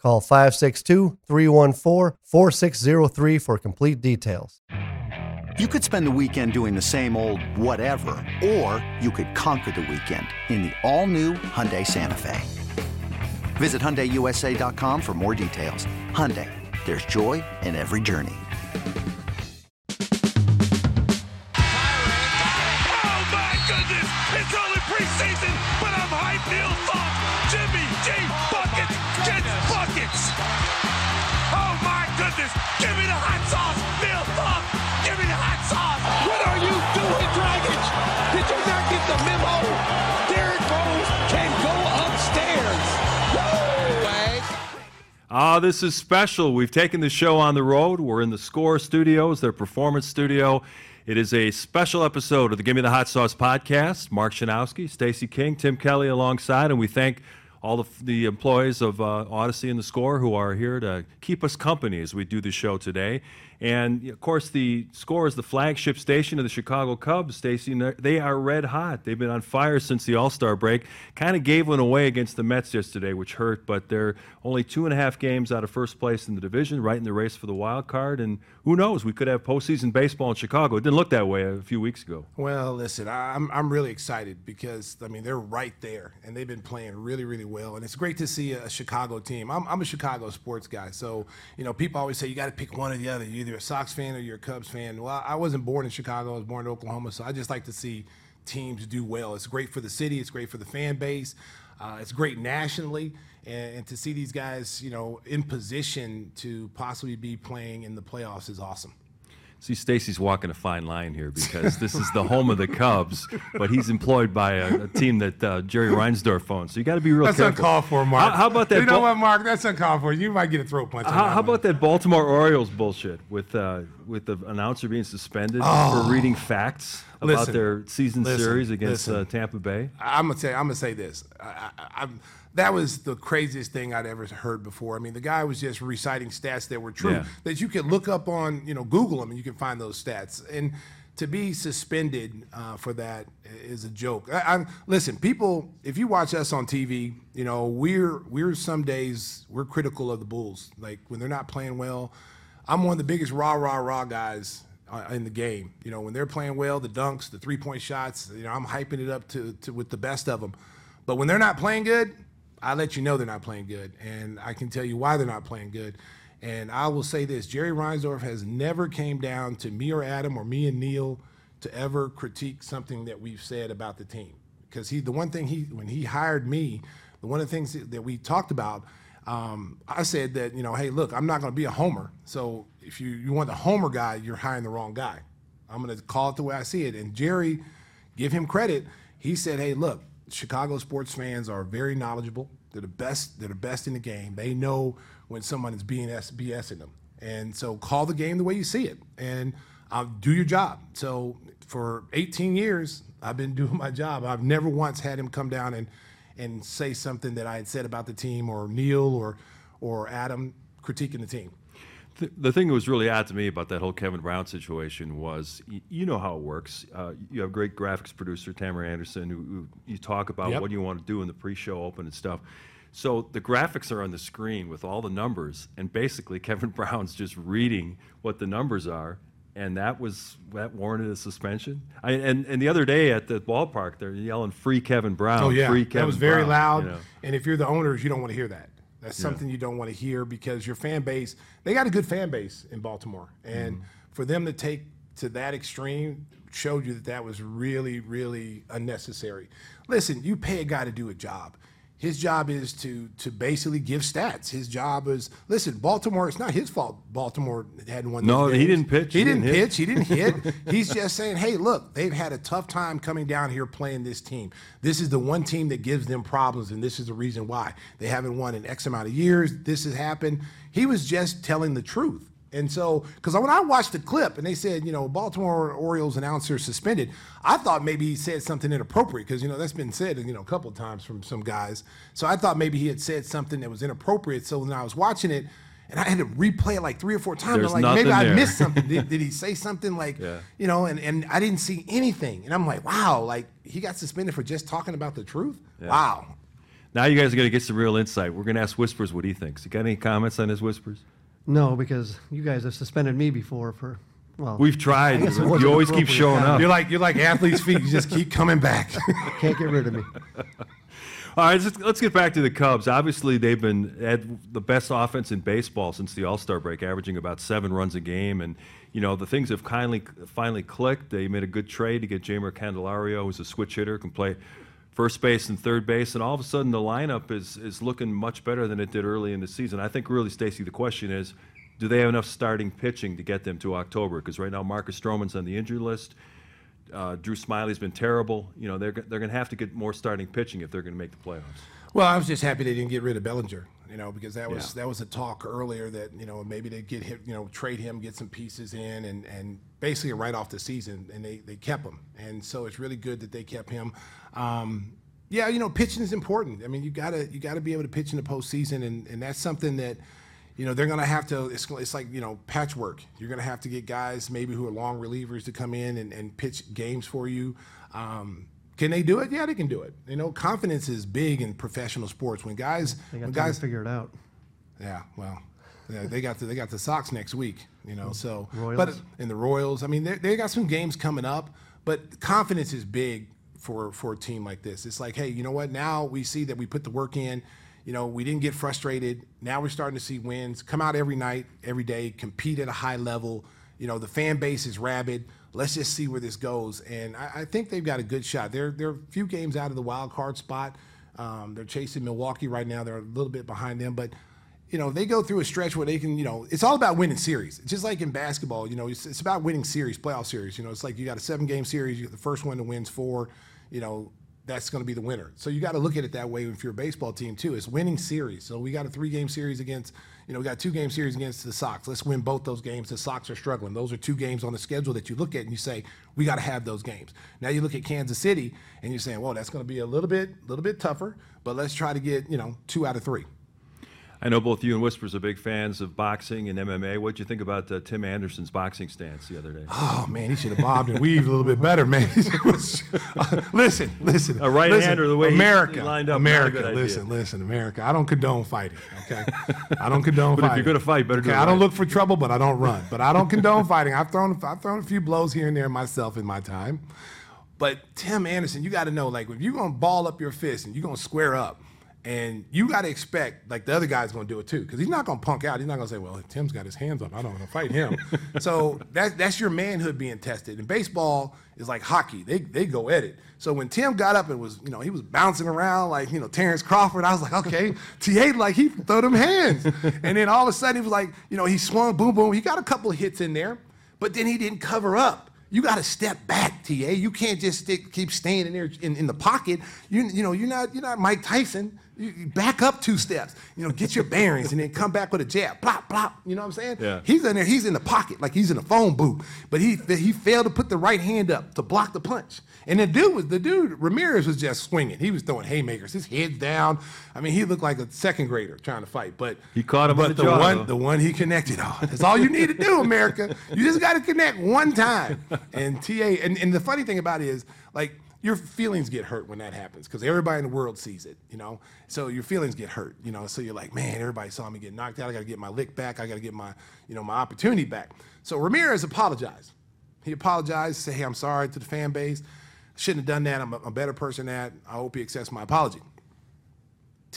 Call 562 314 4603 for complete details. You could spend the weekend doing the same old whatever, or you could conquer the weekend in the all-new Hyundai Santa Fe. Visit HyundaiUSA.com for more details. Hyundai, there's joy in every journey. Ah, this is special. We've taken the show on the road. We're in the Score Studios, their performance studio. It is a special episode of the Give Me the Hot Sauce podcast. Mark Schanowski, Stacy King, Tim Kelly alongside, and we thank all the, the employees of uh, Audacy and the Score who are here to keep us company as we do the show today. And of course, the Score is the flagship station of the Chicago Cubs. Stacey, and they're- red hot. They've been on fire since the All Star break. Kind of gave one away against the Mets yesterday, which hurt. But they're only two and a half games out of first place in the division, right in the race for the wild card. And who knows? We could have postseason baseball in Chicago. It didn't look that way a few weeks ago. Well, listen, I'm I'm really excited because I mean they're right there and they've been playing really really well, and it's great to see a Chicago team. I'm I'm a Chicago sports guy, so you know people always say you got to pick one or the other. You're either a Sox fan or you're a Cubs fan. Well, I wasn't born in Chicago. I was born in Oklahoma, so I just like to see teams do well. It's great for the city. It's great for the fan base. Uh, it's great nationally, and, and to see these guys, you know, in position to possibly be playing in the playoffs is awesome. See, Stacy's walking a fine line here because this is the home of the Cubs, but he's employed by a, a team that uh, Jerry Reinsdorf owns. So you got to be real That's careful. uncalled for, Mark. How, how about that? You know what, Mark? That's uncalled for. You might get a throat punch. How, how about that Baltimore Orioles bullshit with uh, with the announcer being suspended for reading facts about Oh. Listen, their season listen, series against uh, Tampa Bay? I'm gonna say I'm gonna say this. I, I, I'm, that was the craziest thing I'd ever heard before. I mean, the guy was just reciting stats that were true Yeah. that you could look up on, you know, Google them and you can find those stats. And to be suspended uh, for that is a joke. I, I'm listen, people. If you watch us on TV, you know we're we're some days we're critical of the Bulls. Like when they're not playing well, I'm one of the biggest rah rah rah guys uh, in the game. You know when they're playing well, the dunks, the three point shots. You know I'm hyping it up to, to with the best of them. But when they're not playing good, I let you know they're not playing good, and I can tell you why they're not playing good. And I will say this: Jerry Reinsdorf has never came down to me or Adam or me and Neil to ever critique something that we've said about the team. Because he, the one thing he, when he hired me, the one of the things that we talked about, um, I said that you know, hey, look, I'm not going to be a homer. So if you you want the homer guy, you're hiring the wrong guy. I'm going to call it the way I see it. And Jerry, give him credit. He said, hey, look, Chicago sports fans are very knowledgeable. They're the best. They're the best in the game. They know when someone is BS, BSing them. And so call the game the way you see it and uh, do your job. So for 18 years, I've been doing my job. I've never once had him come down and and say something that I had said about the team or Neil or or Adam critiquing the team. The, the thing that was really odd to me about that whole Kevin Brown situation was, y- you know how it works. Uh, you have great graphics producer Tamara Anderson, who, who you talk about Yep. what you want to do in the pre-show open and stuff. So the graphics are on the screen with all the numbers, and basically Kevin Brown's just reading what the numbers are, and that was that warranted a suspension. I, and and the other day at the ballpark, they're yelling "Free Kevin Brown!" Oh yeah, free Kevin that was very Brown," loud. you know. And if you're the owners, you don't want to hear that. That's something you don't want to hear because your fan base, they got a good fan base in Baltimore, and Mm-hmm. for them to take to that extreme showed you that that was really, really unnecessary. Listen, you pay a guy to do a job. His job is to to basically give stats. His job is listen. Baltimore. It's not his fault. Baltimore hadn't won. No, he didn't pitch, He, he didn't, didn't pitch. He didn't hit. He's just saying, hey, look, they've had a tough time coming down here playing this team. This is the one team that gives them problems, and this is the reason why they haven't won in X amount of years. This has happened. He was just telling the truth. And so, because when I watched the clip and they said, you know, Baltimore Orioles announcer suspended, I thought maybe he said something inappropriate because, you know, that's been said, you know, a couple of times from some guys. So I thought maybe he had said something that was inappropriate. So when I was watching it, and I had to replay it like three or four times. There's I'm like, maybe I there. missed something. Did, did he say something like, Yeah. you know, and, and I didn't see anything. And I'm like, wow, like he got suspended for just talking about the truth? Wow. Now you guys are going to get some real insight. We're going to ask Whispers what he thinks. You got any comments on his Whispers? No, because you guys have suspended me before for, well, We've tried. guess it wasn't You always keep appropriate showing up. You're like you're like athlete's feet. You just keep coming back. can't get rid of me. All right, let's, let's get back to the Cubs. Obviously, they've been had the best offense in baseball since the All Star break, averaging about seven runs a game. And you know the things have kindly finally clicked. They made a good trade to get Jeimer Candelario, who's a switch hitter, can play first base and third base, and all of a sudden the lineup is is looking much better than it did early in the season. I think really, Stacy, the question is, do they have enough starting pitching to get them to October? Because right now Marcus Stroman's on the injury list. Uh, Drew Smyly's been terrible. You know they're they're going to have to get more starting pitching if they're going to make the playoffs. Well, I was just happy they didn't get rid of Bellinger, you know, because that was Yeah. that was a talk earlier that you know maybe they get him, you know, trade him, get some pieces in, and and basically right off the season, and they they kept him, and so it's really good that they kept him. Um, yeah, you know, pitching is important. I mean, you gotta you gotta be able to pitch in the postseason, and and that's something that. You know they're gonna have to. It's, it's like you know patchwork. You're gonna have to get guys maybe who are long relievers to come in and, and pitch games for you. Um, can they do it? Yeah, they can do it. You know, confidence is big in professional sports. When guys, when guys, figure it out. yeah, well, yeah, they got the, they got the Sox next week. You know, so Royals. but in the Royals, I mean, they they got some games coming up, but confidence is big for for a team like this. It's like, hey, you know what? Now we see that we put the work in. You know, we didn't get frustrated. Now we're starting to see wins. Come out every night, every day, compete at a high level. You know, the fan base is rabid. Let's just see where this goes. And I, I think they've got a good shot. They're they're a few games out of the wild card spot. Um, they're chasing Milwaukee right now. They're a little bit behind them, but you know, they go through a stretch where they can, you know, it's all about winning series. Just like in basketball, you know, it's, it's about winning series, playoff series. You know, it's like you got a seven game series, you the first one that wins four, you know, that's going to be the winner. So you got to look at it that way if you're a baseball team too. It's winning series. So we got a three game series against, you know, we got two game series against the Sox. Let's win both those games. The Sox are struggling. Those are two games on the schedule that you look at and you say, we got to have those games. Now you look at Kansas City and you're saying, well, that's going to be a little bit, a little bit tougher, but let's try to get, you know, two out of three. I know both you and Whispers are big fans of boxing and MMA. What'd you think about uh, Tim Anderson's boxing stance the other day? Oh man, he should have bobbed and weaved a little bit better, man. listen, listen. A right-hander, listen, the way America, he lined up, America. good idea. listen, listen, America. I don't condone fighting. Okay, I don't condone fighting. But if you're gonna fight, better do okay, it I don't look for trouble, but I don't run. But I don't condone fighting. I've thrown, I've thrown a few blows here and there myself in my time. But Tim Anderson, you got to know, like, if you're gonna ball up your fist and you're gonna square up, and you got to expect, like, the other guy's gonna do it too, because he's not gonna punk out. He's not gonna say, "Well, Tim's got his hands up. I don't want to fight him." so that's that's your manhood being tested. And baseball is like hockey; they they go at it. So when Tim got up and was, you know, he was bouncing around like, you know, Terrence Crawford. I was like, okay, Ta like he throw them hands. and then all of a sudden he was like, you know, he swung, boom, boom. He got a couple of hits in there, but then he didn't cover up. You got to step back, TA. You can't just stick, keep staying in there in, in the pocket. You, you know, you're not you're not Mike Tyson. Back up two steps. You know, get your bearings and then come back with a jab. Plop, plop. You know what I'm saying? Yeah. He's in there. He's in the pocket like he's in a phone booth. But he he failed to put the right hand up to block the punch. And the dude was the dude Ramirez was just swinging. He was throwing haymakers. His head's down. I mean, he looked like a second grader trying to fight. But He caught him but the the jaw, one though. the one he connected on. That's all you need to do, America. You just got to connect one time. And TA, and, and the funny thing about it is, like, your feelings get hurt when that happens because everybody in the world sees it, you know. So your feelings get hurt, you know. So you're like, man, everybody saw me get knocked out. I got to get my lick back. I got to get my, you know, my opportunity back. So Ramirez apologized. He apologized, said, hey, I'm sorry to the fan base. Shouldn't have done that. I'm a, a better person that. I hope he accepts my apology.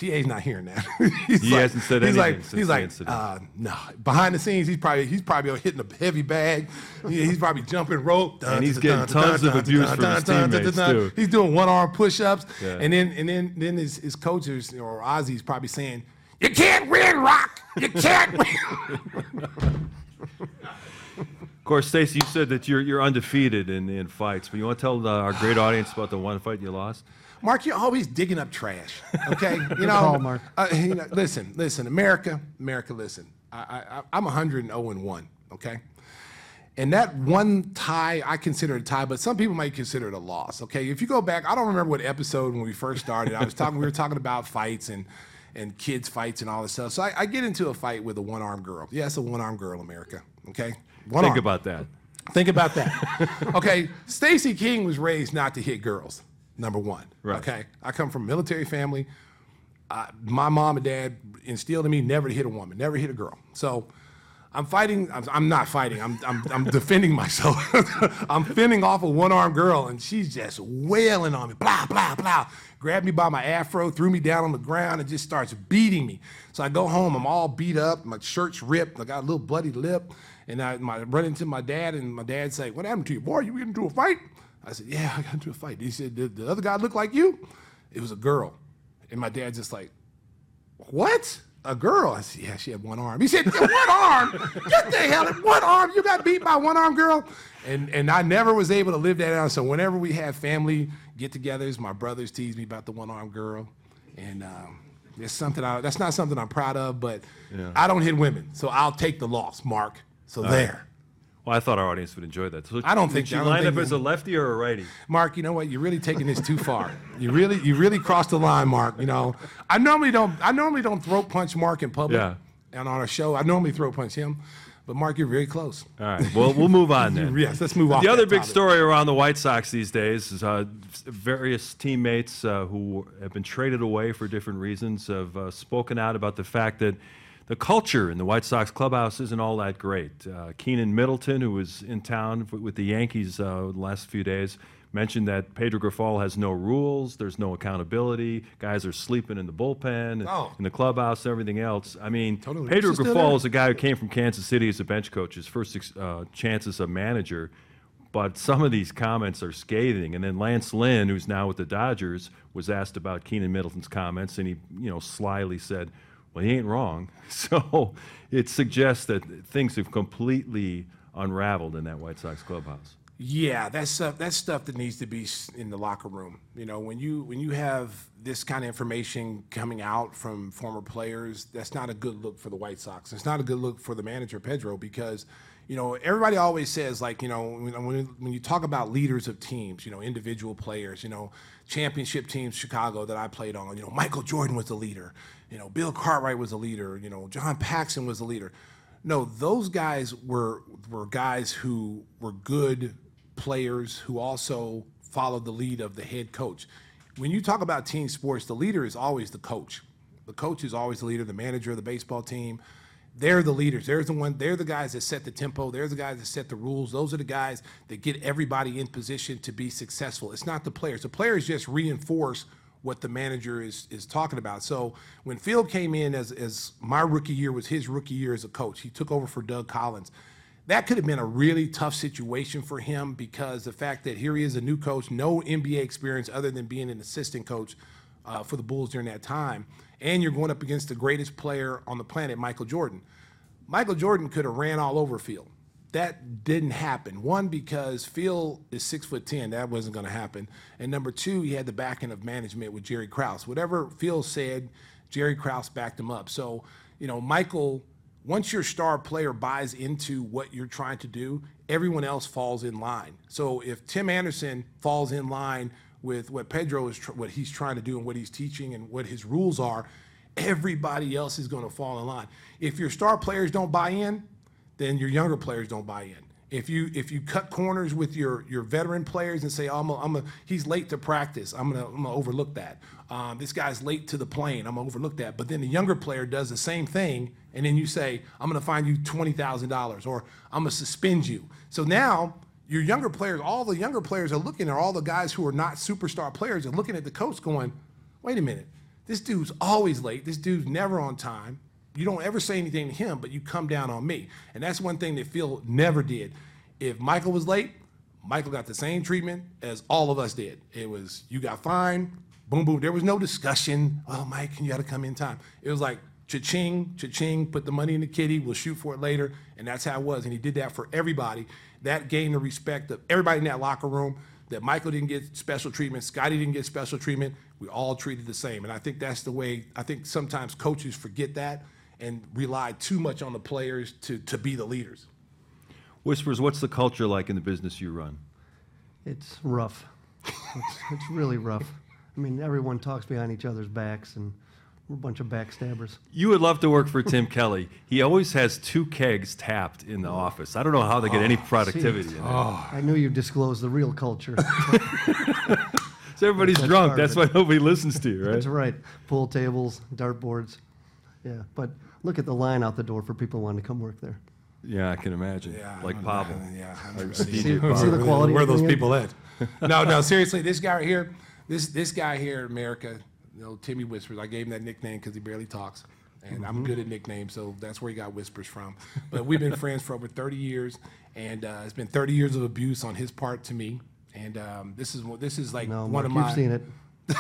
TA's not hearing that. he's He hasn't said he's anything like, he's like, uh, no. Behind the scenes, he's probably he's probably hitting a heavy bag. Yeah, he's probably jumping rope. And he's getting tons of abuse from his teammates, too. He's doing one arm push ups, Yeah. and then and then then his, his coaches or Ozzy's probably saying, "You can't win, Rock. You can't win." Of course, Stacy, you said that you're you're undefeated in, in fights, but you want to tell uh, our great audience about the one fight you lost? Mark, you're always digging up trash. Okay, you know. call, Mark. Uh, you know, listen, listen, America, America, listen. I, I, I'm 100 and 0 and 1. Okay, and that one tie, I consider it a tie, but some people might consider it a loss. Okay, if you go back, I don't remember what episode when we first started. I was talking, we were talking about fights and and kids fights and all this stuff. So I, I get into a fight with a one armed girl. Yeah, it's a one armed girl, America. Okay, one Think arm. about that. Think about that. okay, Stacey King was raised not to hit girls. Number one. Right. Okay, I come from a military family. My mom and dad instilled in me never to hit a woman, never hit a girl. So I'm fighting. I'm, I'm not fighting. I'm, I'm, I'm defending myself. I'm fending off a one-armed girl, and she's just wailing on me. Blah blah blah. Grabbed me by my afro, threw me down on the ground, and just starts beating me. So I go home. I'm all beat up. My shirt's ripped. I got a little bloody lip, and I my, run into my dad, and my dad say, "What happened to you, boy? You get into a fight?" I said, "Yeah, I got into a fight." He said, "Did the other guy look like you?" It was a girl, and my dad's just like, what? A girl? I said, yeah, she had one arm. He said, "Yeah, one arm? Get the hell, one arm? You got beat by one arm girl? And and I never was able to live that down. So whenever we have family get-togethers, my brothers tease me about the one arm girl, and um, it's something I, that's not something I'm proud of. But I don't hit women, so I'll take the loss, Mark. So there. Well, I thought our audience would enjoy that. So I don't think- you I line up as a lefty or a righty. Mark, you know what? You're really taking this too far. You really, you really crossed the line, Mark. You know, I normally don't, I normally don't throat punch Mark in public. Yeah. And on a show, I normally throat punch him, but Mark, you're very close. All right. Well, we'll move on then. Yes, let's move on. The other big story around the White Sox these days is uh, various teammates uh, who have been traded away for different reasons have uh, spoken out about the fact that the culture in the White Sox clubhouse isn't all that great. Uh, Keynan Middleton, who was in town f- with the Yankees uh, the last few days, mentioned that Pedro Grifol has no rules, there's no accountability, guys are sleeping in the bullpen, Oh. in the clubhouse, and everything else. I mean, Totally. Pedro Is Grifol there? is a guy who came from Kansas City as a bench coach, his first uh, chance as a manager. But some of these comments are scathing. And then Lance Lynn, who's now with the Dodgers, was asked about Keynan Middleton's comments, and he, you know, slyly said, "Well, he ain't wrong." So it suggests that things have completely unraveled in that White Sox clubhouse. Yeah, that's stuff. That's stuff that needs to be in the locker room. You know, when you when you have this kind of information coming out from former players, that's not a good look for the White Sox. It's not a good look for the manager Pedro because, you know, everybody always says like, you know, when when, you talk about leaders of teams, you know, individual players, you know, championship teams, Chicago that I played on, you know, Michael Jordan was the leader, you know, Bill Cartwright was a leader, you know, John Paxson was the leader. No, those guys were were guys who were good players who also followed the lead of the head coach. When you talk about team sports, the leader is always the coach. The coach is always the leader, the manager of the baseball team. They're the leaders. They're the one. They're the guys that set the tempo. They're the guys that set the rules. Those are the guys that get everybody in position to be successful. It's not the players. The players just reinforce what the manager is is talking about. So when Phil came in as as my rookie year was his rookie year as a coach, he took over for Doug Collins. That could have been a really tough situation for him because the fact that here he is a new coach, no NBA experience other than being an assistant coach uh, for the Bulls during that time, and you're going up against the greatest player on the planet, Michael Jordan. Michael Jordan could have ran all over Phil. That didn't happen. One, because Phil is six foot ten. That wasn't going to happen. And number two, he had the backing of management with Jerry Krause. Whatever Phil said, Jerry Krause backed him up. So, you know, Michael, once your star player buys into what you're trying to do, everyone else falls in line. So if Tim Anderson falls in line with what Pedro is, tr- what he's trying to do and what he's teaching and what his rules are, everybody else is going to fall in line. If your star players don't buy in, then your younger players don't buy in. If you if you cut corners with your your veteran players and say, oh, I'm a, I'm a, he's late to practice, I'm gonna I'm gonna overlook that. Um, this guy's late to the plane, I'm gonna overlook that. But then the younger player does the same thing, and then you say, I'm gonna find you twenty thousand dollars, or I'm gonna suspend you. So now your younger players, all the younger players are looking at all the guys who are not superstar players are looking at the coach going, wait a minute, this dude's always late. This dude's never on time. You don't ever say anything to him, but you come down on me. And that's one thing that Phil never did. If Michael was late, Michael got the same treatment as all of us did. It was you got fined, boom, boom. There was no discussion. Oh, Mike, you got to come in time. It was like cha-ching, cha-ching. Put the money in the kitty. We'll shoot for it later. And that's how it was. And he did that for everybody. That gained the respect of everybody in that locker room. That Michael didn't get special treatment, Scotty didn't get special treatment. We all treated the same. And I think that's the way. I think sometimes coaches forget that and rely too much on the players to to be the leaders. Whispers, what's the culture like in the business you run? It's rough. It's, it's really rough. I mean, everyone talks behind each other's backs, and we're a bunch of backstabbers. You would love to work for Tim Kelly. He always has two kegs tapped in the office. I don't know how they get oh, any productivity in there. Oh. I knew you disclosed the real culture. So everybody's That's drunk. part That's why nobody listens to you, right? That's right. Pool tables, dartboards. Yeah, but look at the line out the door for people wanting to come work there. Yeah, I can imagine. Yeah, like I- Pavel. Yeah, I Or never DJ. See the quality Where are those bringing? people at? no, no, seriously, this guy right here, this this guy here in America, you know, Timmy Whispers. I gave him that nickname because he barely talks, and I'm good at nicknames, so that's where he got Whispers from. But we've been friends for over 30 years, and uh, it's been 30 years of abuse on his part to me. And um, this is what this is like No, one Mark, of my. you've seen it.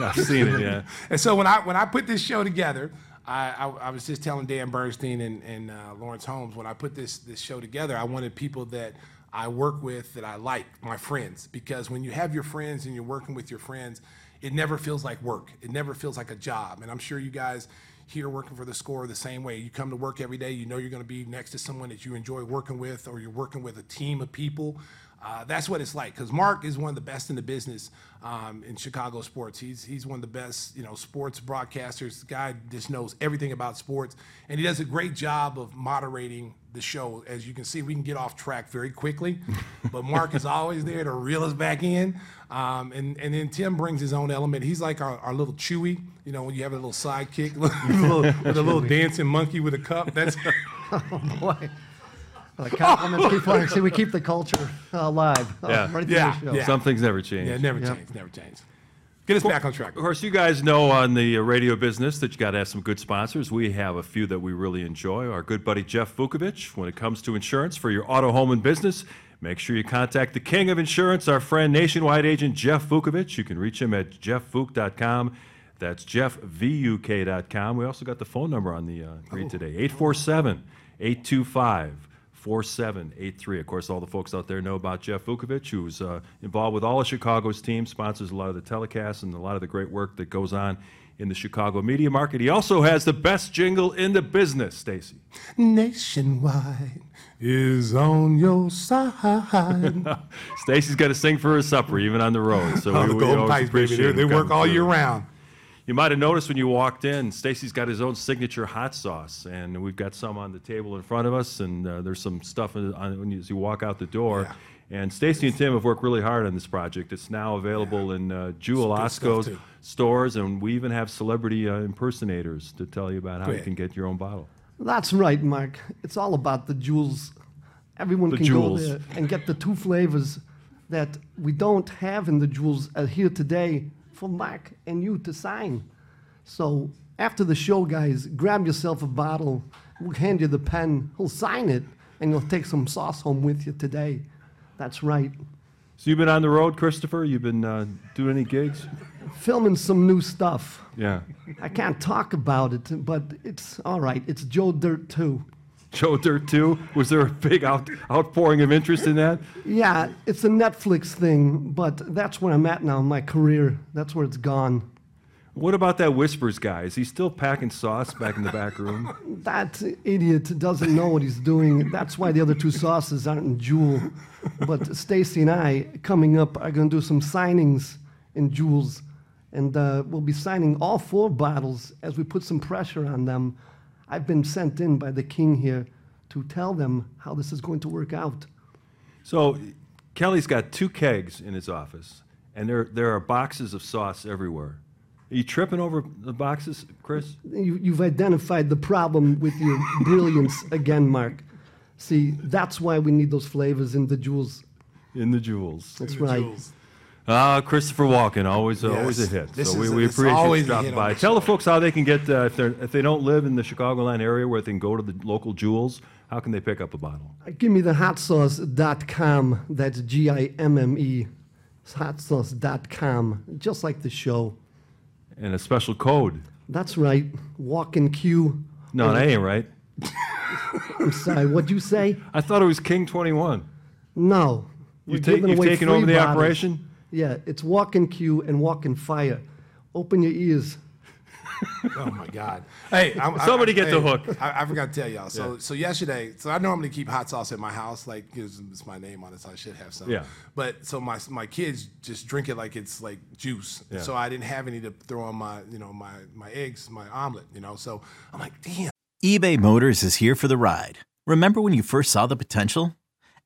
I've seen it, yeah. And so when I when I put this show together, I, I, I was just telling Dan Bernstein and, and uh, Lawrence Holmes when I put this this show together, I wanted people that I work with that I like, my friends, because when you have your friends and you're working with your friends, it never feels like work. It never feels like a job. And I'm sure you guys here working for the score the same way. You come to work every day, you know you're going to be next to someone that you enjoy working with, or you're working with a team of people. Uh, that's what it's like because Mark is one of the best in the business um, in Chicago sports. He's he's one of the best, you know, sports broadcasters. The guy just knows everything about sports, and he does a great job of moderating the show. As you can see, we can get off track very quickly, but Mark is always there to reel us back in. Um, and and then Tim brings his own element. He's like our, our little Chewy, you know, when you have a little sidekick with a little, with a little dancing monkey with a cup. That's oh Boy. Uh, compliments keep flowing. See, we keep the culture alive. uh, Yeah. right Yeah, the show. yeah. Some things never change. yeah, never Yep. change, never change. Get us back on track. Of course, you guys know on the uh, radio business that you got to have some good sponsors. We have a few that we really enjoy. Our good buddy Jeff Vukovic. When it comes to insurance for your auto, home, and business, make sure you contact the king of insurance, our friend nationwide agent Jeff Vukovic. You can reach him at jeffvuk.com. That's jeffvuk.com. We also got the phone number on the uh, read today 847 825 4783. Of course, all the folks out there know about Jeff Vukovic, who's uh, involved with all of Chicago's teams, sponsors a lot of the telecasts and a lot of the great work that goes on in the Chicago media market. He also has the best jingle in the business, Stacy. Nationwide is on your side. Stacy's got to sing for his supper, even on the road. So oh, we, the Golden always Pipes, baby. appreciate They, they work all through. year round. You might have noticed when you walked in, Stacy's got his own signature hot sauce, and we've got some on the table in front of us, and uh, there's some stuff on, on, when you, as you walk out the door. Yeah. And Stacy and Tim have worked really hard on this project. It's now available in uh, Jewel Osco's stores, and we even have celebrity uh, impersonators to tell you about how you can get your own bottle. That's right, Mark. It's all about the jewels. Everyone The can jewels. go there and get the two flavors that we don't have in the jewels uh, here today for Mark and you to sign. So after the show, guys, grab yourself a bottle. We'll hand you the pen. He'll sign it, and you'll take some sauce home with you today. That's right. So you've been on the road, Christopher? You've been uh, doing any gigs? Filming some new stuff. Yeah. I can't talk about it, but it's all right. It's Joe Dirt too. Joe Dirt 2? Was there a big out, outpouring of interest in that? Yeah, it's a Netflix thing, but that's where I'm at now in my career. That's where it's gone. What about that Whispers guy? Is he still packing sauce back in the back room? That idiot doesn't know what he's doing. That's why the other two sauces aren't in Jewel. But Stacy and I, coming up, are going to do some signings in Jewels. And uh, we'll be signing all four bottles as we put some pressure on them. I've been sent in by the king here to tell them how this is going to work out. So Kelly's got two kegs in his office, and there there are boxes of sauce everywhere. Are you tripping over the boxes, Chris? You, you've identified the problem with your brilliance again, Mark. See, that's why we need those flavors in the jewels. In the jewels. That's right. Uh, Christopher Walken, always uh, always a hit. This so we, is- we it's appreciate always you a dropping hit on by. the Tell the folks how they can get uh, if they if they don't live in the Chicagoland area where they can go to the local Jewels. How can they pick up a bottle? Give me the hot sauce.com. That's G I M M E. Hot sauce.com. Just like the show. And a special code. That's right. Walk in queue. No, that ain't right. I'm sorry. What'd you say? I thought it was King Twenty One. No. We're You ta- giving you've away taken free over the bottles. operation? Yeah, it's walk in queue and walk in fire. Open your ears. Oh my God! Hey, I'm, Somebody I, get the hook. I, I forgot to tell y'all. So, so yesterday, so I normally keep hot sauce at my house. Like, it's, it's my name on it, so I should have some. Yeah. But so my my kids just drink it like it's like juice. Yeah. So I didn't have any to throw on my you know my my eggs, my omelet. You know, so I'm like, damn. eBay Motors is here for the ride. Remember when you first saw the potential?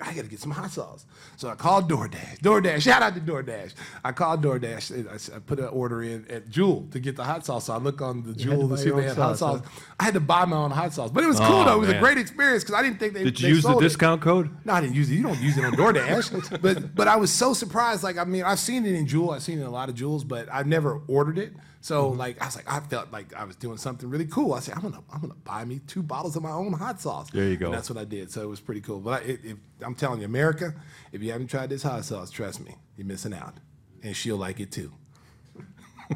Like, I gotta get some hot sauce. So I called DoorDash. DoorDash, shout out to DoorDash. I called DoorDash. and I s- I put an order in at Jewel to get the hot sauce. So I look on the had Jewel to to see if they own had hot sauce, sauce. I had to buy my own hot sauce. But it was oh, cool Oh, though. It was man. a great experience because I didn't think they Did you they use the sold it. discount code? No, I didn't use it. You don't use it on DoorDash. but but I was so surprised. Like I mean, I've seen it in Jewel. I've seen it in a lot of Jewels, but I've never ordered it. So Mm-hmm. like I was like I felt like I was doing something really cool. I said I'm gonna I'm gonna buy me two bottles of my own hot sauce. There you go. And that's what I did. So it was pretty cool. But I, it, it, I'm telling you, America, if you haven't tried this hot sauce, trust me, you're missing out. And she'll like it too.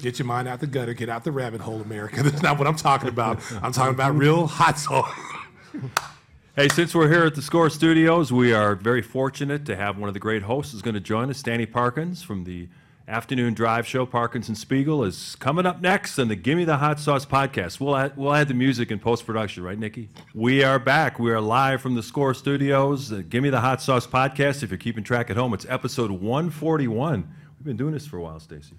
Get your mind out the gutter, get out the rabbit hole, America. That's not what I'm talking about. I'm talking about real hot sauce. Hey, since we're here at the Score Studios, we are very fortunate to have one of the great hosts is going to join us. Danny Parkins from the afternoon drive show, Parkins and Spiegel, is coming up next on the Gimme the Hot Sauce podcast. We'll add, we'll add the music in post production, right, Nikki? We are back. We are live from the Score Studios. The Gimme the Hot Sauce podcast. If you're keeping track at home, it's episode 141. We've been doing this for a while, Stacy.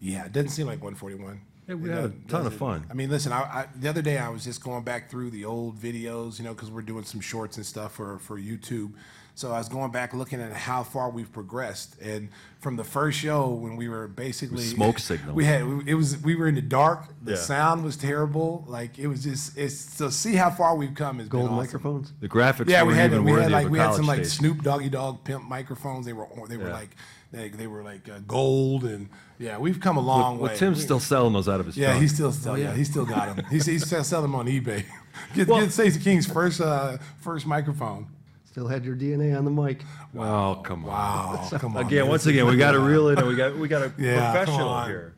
Yeah, it doesn't seem like 141. Yeah, we It had a ton of fun. I mean, listen, I, I, the other day I was just going back through the old videos, you know, because we're doing some shorts and stuff for, for YouTube. So I was going back looking at how far we've progressed, and from the first show when we were basically smoke signal, we had it was we were in the dark. The Yeah. sound was terrible. Like it was just it's so see how far we've come has Gold been awesome. microphones. The graphics Yeah, we had even we had like we had some like station. Snoop Doggy Dogg pimp microphones. They were they were Yeah. like they, they were like uh, gold and yeah, we've come a long Well, way. Tim's We- still selling those out of his yeah, trunk. he's still still yeah, he still got them. He's he's still selling them on eBay. Get, get Stacey King's first uh, first microphone. Still had your DNA on the mic. Oh, come on. Wow, come on. Again, man. once again, we got to reel it in. We got we got a Yeah, come professional on. here.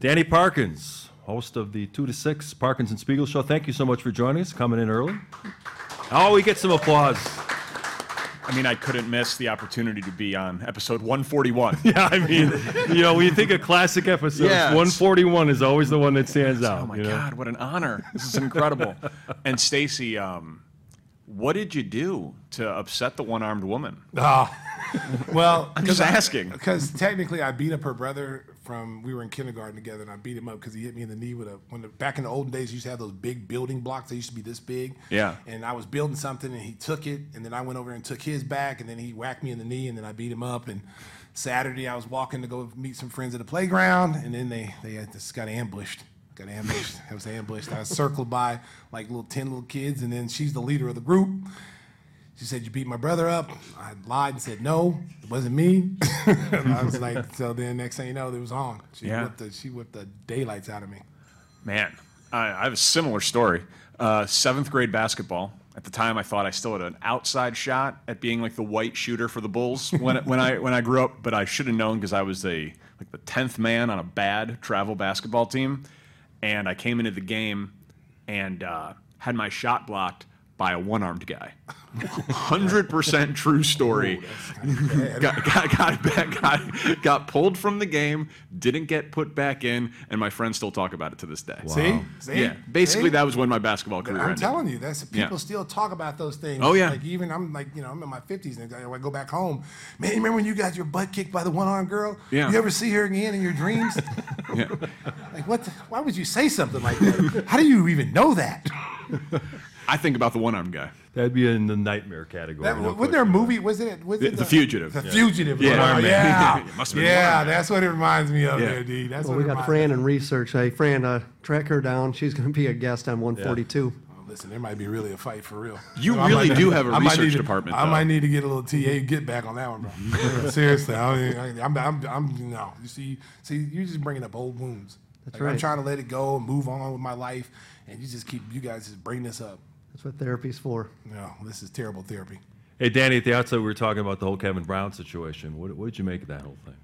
Danny Parkins, host of the two to six Parkins and Spiegel show. Thank you so much for joining us, coming in early. Oh, we get some applause. I mean, I couldn't miss the opportunity to be on episode 141. Yeah, I mean, you know, when you think of classic episodes, Yes. 141 is always the one that stands out. Oh my you know? God, what an honor! This is incredible. and Stacy, um, what did you do to upset the one-armed woman? Ah. well, I'm just asking. Because technically, I beat up her brother from we were in kindergarten together, and I beat him up because he hit me in the knee with a. When the, back in the olden days, you used to have those big building blocks. They used to be this big. Yeah. And I was building something, and he took it, and then I went over and took his back, and then he whacked me in the knee, and then I beat him up. And Saturday, I was walking to go meet some friends at the playground, and then they they had just got ambushed. Got ambushed. I was ambushed. I was circled by like little ten little kids, and then she's the leader of the group. She said, "You beat my brother up." I lied and said, "No, it wasn't me." I was like, so then next thing you know, it was on. She Yeah. whipped the she whipped the daylights out of me. Man, I, I have a similar story. Uh, seventh grade basketball. At the time, I thought I still had an outside shot at being like the white shooter for the Bulls when when I when I grew up. But I should have known because I was a like the tenth man on a bad travel basketball team, and I came into the game and uh, had my shot blocked by a one-armed guy. Hundred percent true story. got, got, got, back, got, got pulled from the game, didn't get put back in, and my friends still talk about it to this day. See, see, Yeah, basically See? that was when my basketball career I'm ended. telling you, that's Yeah. people still talk about those things. Oh, yeah. Like even I'm like you know I'm in my 50s and I go back home. Man, you remember when you got your butt kicked by the one armed girl? Yeah. You ever see her again in your dreams? Yeah. like what? The, why would you say something like that? How do you even know that? I think about the one-armed guy. That'd be in the nightmare category. that no wasn't there a movie? Was it? Was The- it The Fugitive. The Yeah. Fugitive. Yeah. Yeah, One-Armed yeah, must have been yeah. That's what it reminds me of, Yeah. there, D. That's Well, what we got reminds Fran in research. Hey, Fran, uh, track her down. She's going to be a guest on 142. Oh, Listen, there might be really a fight for real. You I really do have a I might research need to- department, I though. might need to get a little TA get back on that one, bro. Seriously, I mean, I, I'm, I'm, I'm, no. You see, see, you're just bringing up old wounds. That's Like, I'm trying to let it go and move on with my life, and you just keep, you guys just bring this up. That's what therapy's for. No, this is terrible therapy. Hey, Danny, at the outset, we were talking about the whole Kevin Brown situation. What, what did you make of that whole thing?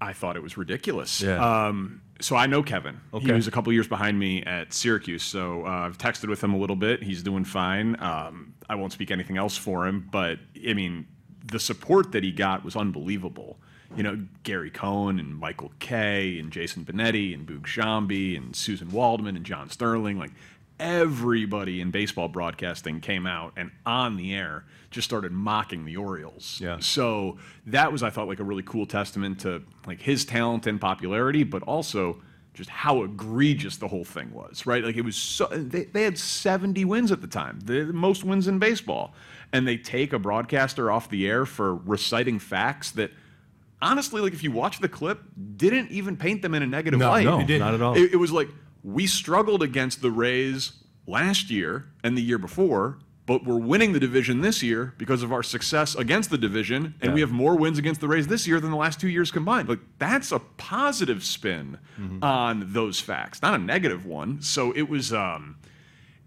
I thought it was ridiculous. Yeah. Um, so I know Kevin. Okay. He Okay. was a couple years behind me at Syracuse. So uh, I've texted with him a little bit. He's doing fine. Um, I won't speak anything else for him, but I mean, the support that he got was unbelievable. You know, Gary Cohen and Michael Kay and Jason Benetti and Boog Sciambi and Susan Waldman and John Sterling, like everybody in baseball broadcasting came out and on the air just started mocking the Orioles. Yeah. So that was, I thought, like a really cool testament to like his talent and popularity, but also just how egregious the whole thing was, right? Like it was so they, they had 70 wins at the time, the most wins in baseball, and they take a broadcaster off the air for reciting facts that. Honestly, like if you watch the clip, didn't even paint them in a negative No, light. no, It didn't. not at all. It, it was like we struggled against the Rays last year and the year before, but we're winning the division this year because of our success against the division, and we have more wins against the Rays this year than the last two years combined. Like that's a positive spin Mm-hmm. on those facts, not a negative one. So it was. Um,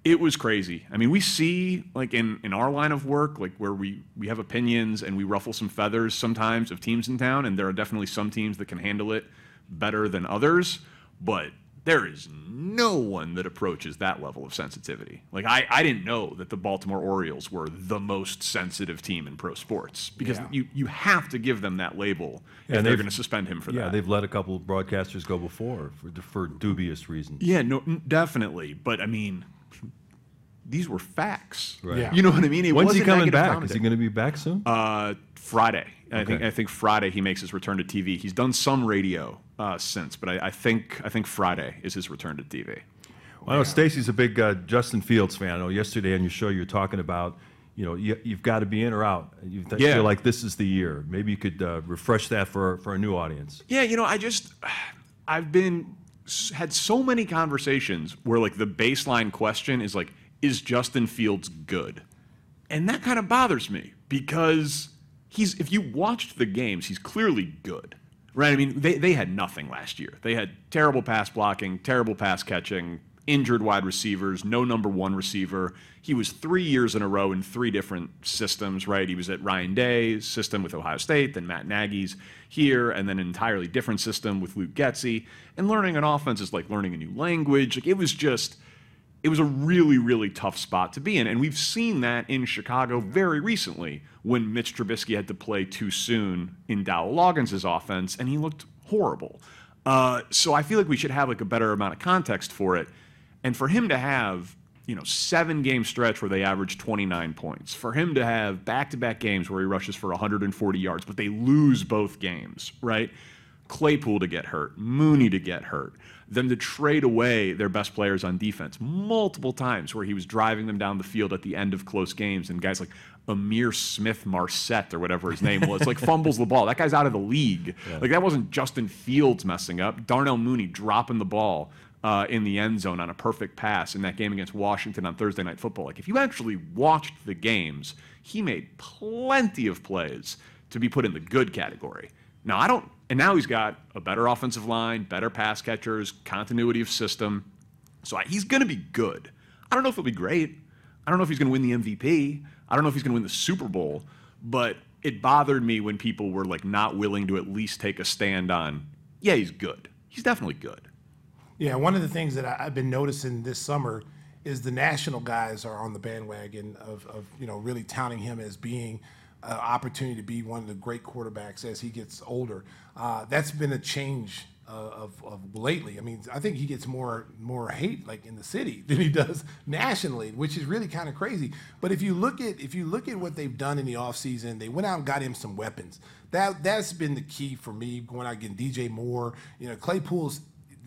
it was crazy. I mean, we see like in, in our line of work, like where we, we have opinions and we ruffle some feathers sometimes of teams in town, and there are definitely some teams that can handle it better than others, but there is no one that approaches that level of sensitivity. Like I, I didn't know that the Baltimore Orioles were the most sensitive team in pro sports because Yeah. you, you have to give them that label if And they're going to suspend him for yeah, that. Yeah, they've let a couple of broadcasters go before for, for dubious reasons. Yeah, no, n- definitely. But I mean, these were facts. Right. Yeah. You know what I mean? It When's he wasn't coming negative back? Is he going to be back soon? Uh, Friday. I think I think Friday he makes his return to TV. He's done some radio uh, since, but I, I think I think Friday is his return to TV. I know Stacy's a big uh, Justin Fields fan. I know yesterday on your show you were talking about, you know, you, you've got to be in or out. You th- Yeah. feel like this is the year. Maybe you could uh, refresh that for for a new audience. Yeah, you know, I just I've been had so many conversations where like the baseline question is like, is Justin Fields good? And that kind of bothers me because he's if you watched the games, he's clearly good. Right? I mean, they, they had nothing last year. They had terrible pass blocking, terrible pass catching, injured wide receivers, no number one receiver. He was three years in a row in three different systems, right? He was at Ryan Day's system with Ohio State, then Matt Nagy's here, and then an entirely different system with Luke Getsy. And learning an offense is like learning a new language. Like it was just it was a really, really tough spot to be in. And we've seen that in Chicago very recently when Mitch Trubisky had to play too soon in Dowell Loggains' offense, and he looked horrible. Uh, so I feel like we should have like a better amount of context for it. And for him to have, you know, seven game stretch where they average 29 points, for him to have back to back games where he rushes for 140 yards, but they lose both games, right? Claypool to get hurt, Mooney to get hurt, them to trade away their best players on defense multiple times where he was driving them down the field at the end of close games and guys like Ihmir Smith-Marsette or whatever his name was like fumbles the ball. That guy's out of the league. Like that wasn't Justin Fields messing up. Darnell Mooney dropping the ball uh, in the end zone on a perfect pass in that game against Washington on Thursday Night Football. Like if you actually watched the games, he made plenty of plays to be put in the good category. Now I don't, and now he's got a better offensive line, better pass catchers, continuity of system. So he's going to be good. I don't know if he'll be great. I don't know if he's going to win the MVP. I don't know if he's going to win the Super Bowl. But it bothered me when people were like not willing to at least take a stand on, yeah, he's good. He's definitely good. Yeah, one of the things that I've been noticing this summer is the national guys are on the bandwagon of, of you know really touting him as being opportunity to be one of the great quarterbacks as he gets older. Uh, that's been a change uh, of, of lately. I mean, I think he gets more more hate like in the city than he does nationally, which is really kind of crazy. But if you look at if you look at what they've done in the offseason, they went out and got him some weapons. That that's been the key for me going out getting DJ Moore. You know, Claypool's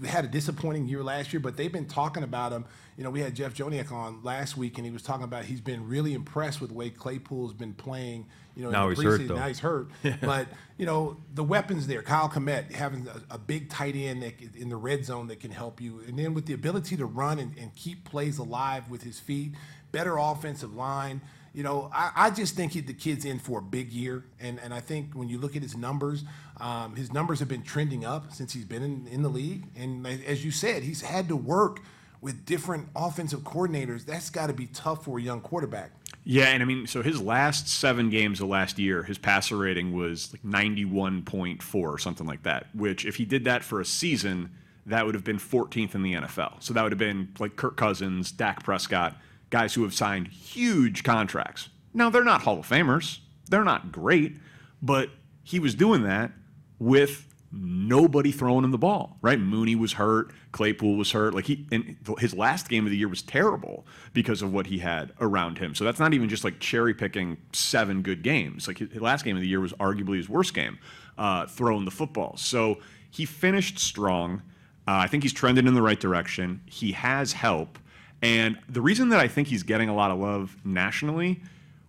had a disappointing year last year, but they've been talking about him. You know, we had Jeff Joniak on last week, and he was talking about he's been really impressed with the way Claypool's been playing. You know, Now in the he's hurt, though. Now he's hurt, but you know the weapons there. Cole Kmet having a, a big tight end that, in the red zone that can help you, and then with the ability to run and, and keep plays alive with his feet, better offensive line. You know, I, I just think he, the kid's in for a big year, and and I think when you look at his numbers, um, his numbers have been trending up since he's been in, in the league, and as you said, he's had to work with different offensive coordinators. That's got to be tough for a young quarterback. Yeah, and I mean, so his last seven games of last year, his passer rating was like 91.4 or something like that, which if he did that for a season, that would have been 14th in the NFL. So that would have been like Kirk Cousins, Dak Prescott, guys who have signed huge contracts. Now, they're not Hall of Famers, they're not great, but he was doing that with nobody throwing him the ball, right? Mooney was hurt, Claypool was hurt. Like he and his last game of the year was terrible because of what he had around him. So that's not even just like cherry picking seven good games. Like his last game of the year was arguably his worst game, uh, throwing the football. So he finished strong. Uh, I think he's trending in the right direction. He has help. And the reason that I think he's getting a lot of love nationally,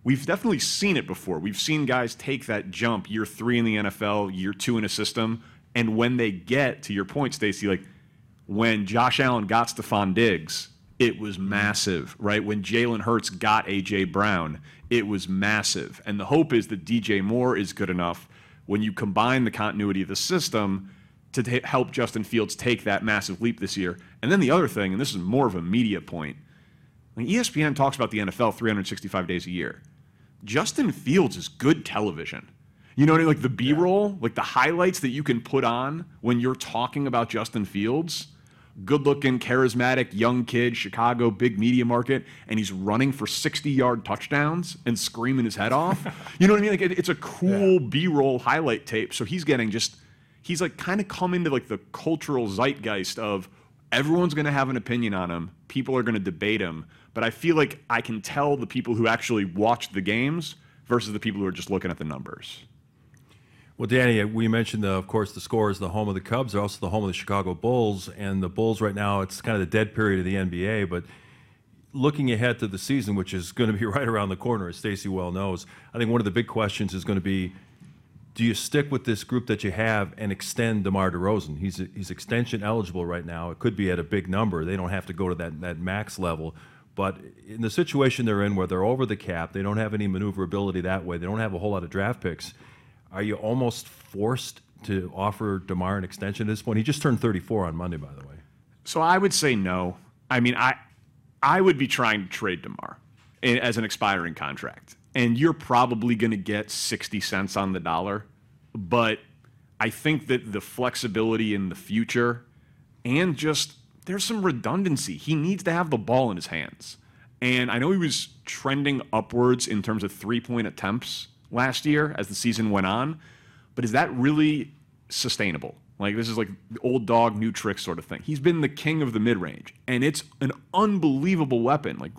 we've definitely seen it before. We've seen guys take that jump year three in the NFL, year two in a system. And when they get to your point, Stacy, like when Josh Allen got Stefon Diggs, it was mm-hmm. massive, right? When Jalen Hurts got AJ Brown, it was massive. And the hope is that DJ Moore is good enough when you combine the continuity of the system to ta- help Justin Fields take that massive leap this year. And then the other thing, and this is more of a media point, like ESPN talks about the NFL 365 days a year. Justin Fields is good television. You know what I mean? Like the B roll, like the highlights that you can put on when you're talking about Justin Fields. Good looking, charismatic, young kid, Chicago, big media market, and he's running for 60 yard touchdowns and screaming his head off. You know what I mean? Like it, it's a cool B roll highlight tape. So he's getting just, he's like kind of come into like the cultural zeitgeist of everyone's going to have an opinion on him. People are going to debate him. But I feel like I can tell the people who actually watched the games versus the people who are just looking at the numbers. Well, Danny, we mentioned, uh, of course, the score is the home of the Cubs. They're also the home of the Chicago Bulls. And the Bulls right now, it's kind of the dead period of the NBA. But looking ahead to the season, which is going to be right around the corner, as Stacy well knows, I think one of the big questions is going to be do you stick with this group that you have and extend DeMar DeRozan? He's, he's extension eligible right now. It could be at a big number. They don't have to go to that, that max level. But in the situation they're in where they're over the cap, they don't have any maneuverability that way, they don't have a whole lot of draft picks. Are you almost forced to offer DeMar an extension at this point? He just turned 34 on Monday, by the way. So I would say no. I mean, I I would be trying to trade Demar as an expiring contract, and you're probably going to get 60 cents on the dollar. But I think that the flexibility in the future, and just there's some redundancy. He needs to have the ball in his hands, and I know he was trending upwards in terms of three point attempts last year as the season went on. But is that really sustainable? Like this is like old dog, new trick sort of thing. He's been the king of the mid range, and it's an unbelievable weapon. Like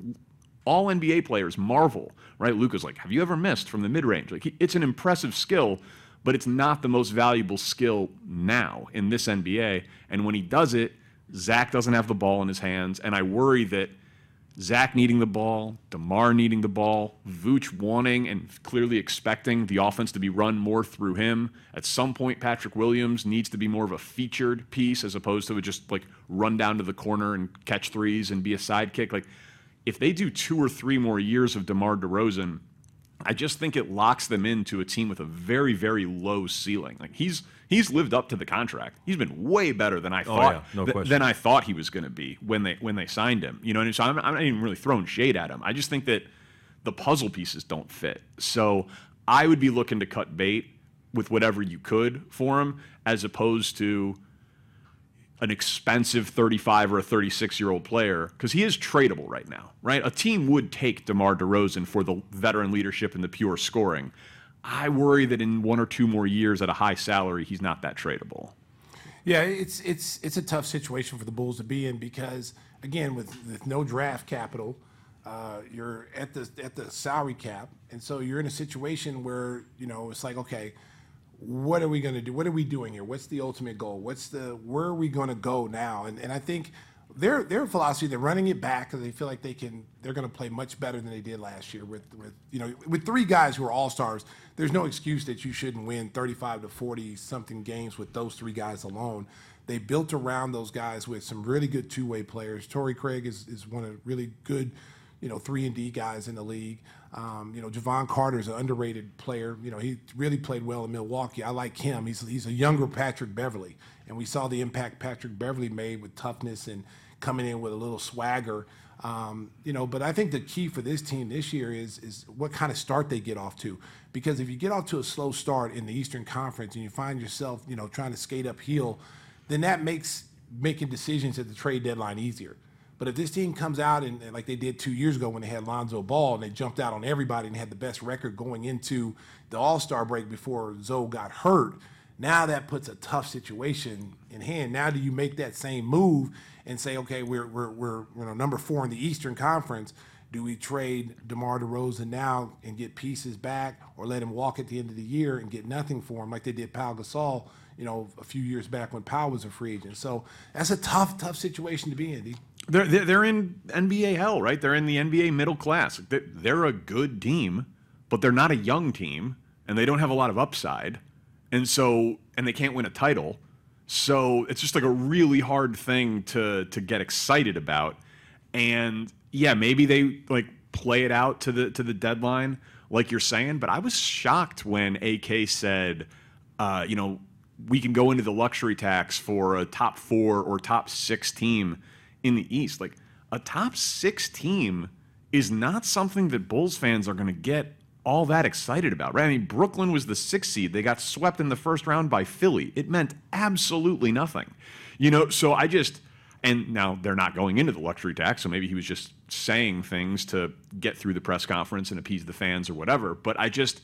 all NBA players marvel, right? Luka's like, have you ever missed from the mid range? Like it's an impressive skill, but it's not the most valuable skill now in this NBA. And when he does it, Zach doesn't have the ball in his hands, and I worry that Zach needing the ball, DeMar needing the ball, Vooch wanting and clearly expecting the offense to be run more through him. At some point, Patrick Williams needs to be more of a featured piece as opposed to just like run down to the corner and catch threes and be a sidekick. Like, if they do two or three more years of DeMar DeRozan, I just think it locks them into a team with a very, very low ceiling. Like he's he's lived up to the contract. He's been way better than I Oh, thought yeah, no th- question. than I thought he was going to be when they when they signed him. You know, mean? so I'm, I'm not even really throwing shade at him. I just think that the puzzle pieces don't fit. So I would be looking to cut bait with whatever you could for him, as opposed to an expensive 35 or a 36 year old player because he is tradable right now, right? A team would take DeMar DeRozan for the veteran leadership and the pure scoring. I worry that in one or two more years at a high salary, he's not that tradable. Yeah, it's it's it's a tough situation for the Bulls to be in because again, with, with no draft capital, uh, you're at the at the salary cap, and so you're in a situation where you know it's like okay, what are we going to do? What are we doing here? What's the ultimate goal? What's the where are we going to go now? And and I think their their philosophy they're running it back because they feel like they can they're going to play much better than they did last year with with you know with three guys who are all stars. There's no excuse that you shouldn't win 35 to 40 something games with those three guys alone. They built around those guys with some really good two way players. Torrey Craig is is one of really good you know, three and D guys in the league. Um, you know, Jevon Carter is an underrated player. You know, he really played well in Milwaukee. I like him. He's he's a younger Patrick Beverley, and we saw the impact Patrick Beverley made with toughness and coming in with a little swagger. Um, you know, but I think the key for this team this year is is what kind of start they get off to. Because if you get off to a slow start in the Eastern Conference and you find yourself, you know, trying to skate uphill, then that makes making decisions at the trade deadline easier. But if this team comes out and, and like they did two years ago when they had Lonzo Ball and they jumped out on everybody and had the best record going into the All Star break before Zoe got hurt, now that puts a tough situation in hand. Now do you make that same move and say, okay, we're we're we're you know number four in the Eastern Conference. Do we trade DeMar DeRozan now and get pieces back, or let him walk at the end of the year and get nothing for him, like they did Pau Gasol, you know, a few years back when Pau was a free agent? So that's a tough, tough situation to be in. They're, they're, in NBA hell, right? They're in the NBA middle class. They're a good team, but they're not a young team, and they don't have a lot of upside. And so, and they can't win a title. So it's just like a really hard thing to to get excited about. And yeah, maybe they like play it out to the to the deadline, like you're saying. But I was shocked when AK said, uh, you know, we can go into the luxury tax for a top four or top six team in the East. Like a top six team is not something that Bulls fans are going to get all that excited about, right? I mean, Brooklyn was the sixth seed. They got swept in the first round by Philly. It meant absolutely nothing. You know, so I just, and now they're not going into the luxury tax, so maybe he was just saying things to get through the press conference and appease the fans or whatever. But I just,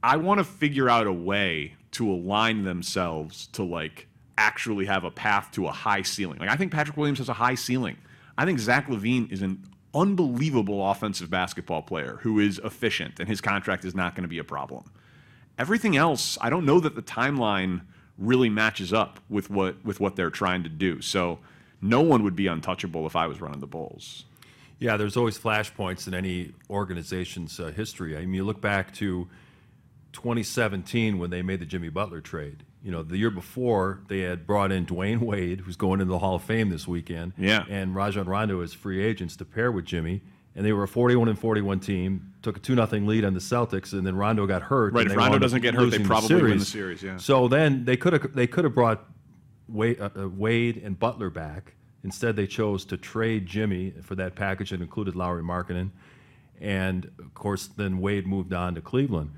I want to figure out a way to align themselves to like actually have a path to a high ceiling. Like I think Patrick Williams has a high ceiling. I think Zach LaVine is an unbelievable offensive basketball player who is efficient and his contract is not going to be a problem. Everything else, I don't know that the timeline really matches up with what with what they're trying to do. So no one would be untouchable if I was running the Bulls. Yeah, there's always flashpoints in any organization's uh, history. I mean, you look back to 2017 when they made the Jimmy Butler trade. You know, the year before they had brought in Dwyane Wade, who's going into the Hall of Fame this weekend. Yeah. And Rajon Rondo as free agents to pair with Jimmy. And they were a 41 and 41 team, took a 2 0 lead on the Celtics, and then Rondo got hurt. Right, if Rondo doesn't get hurt, they probably win the series, yeah. So then they could have they could have brought Wade, uh, uh, Wade and Butler back. Instead, they chose to trade Jimmy for that package that included Lauri Markkanen, and of course, then Wade moved on to Cleveland.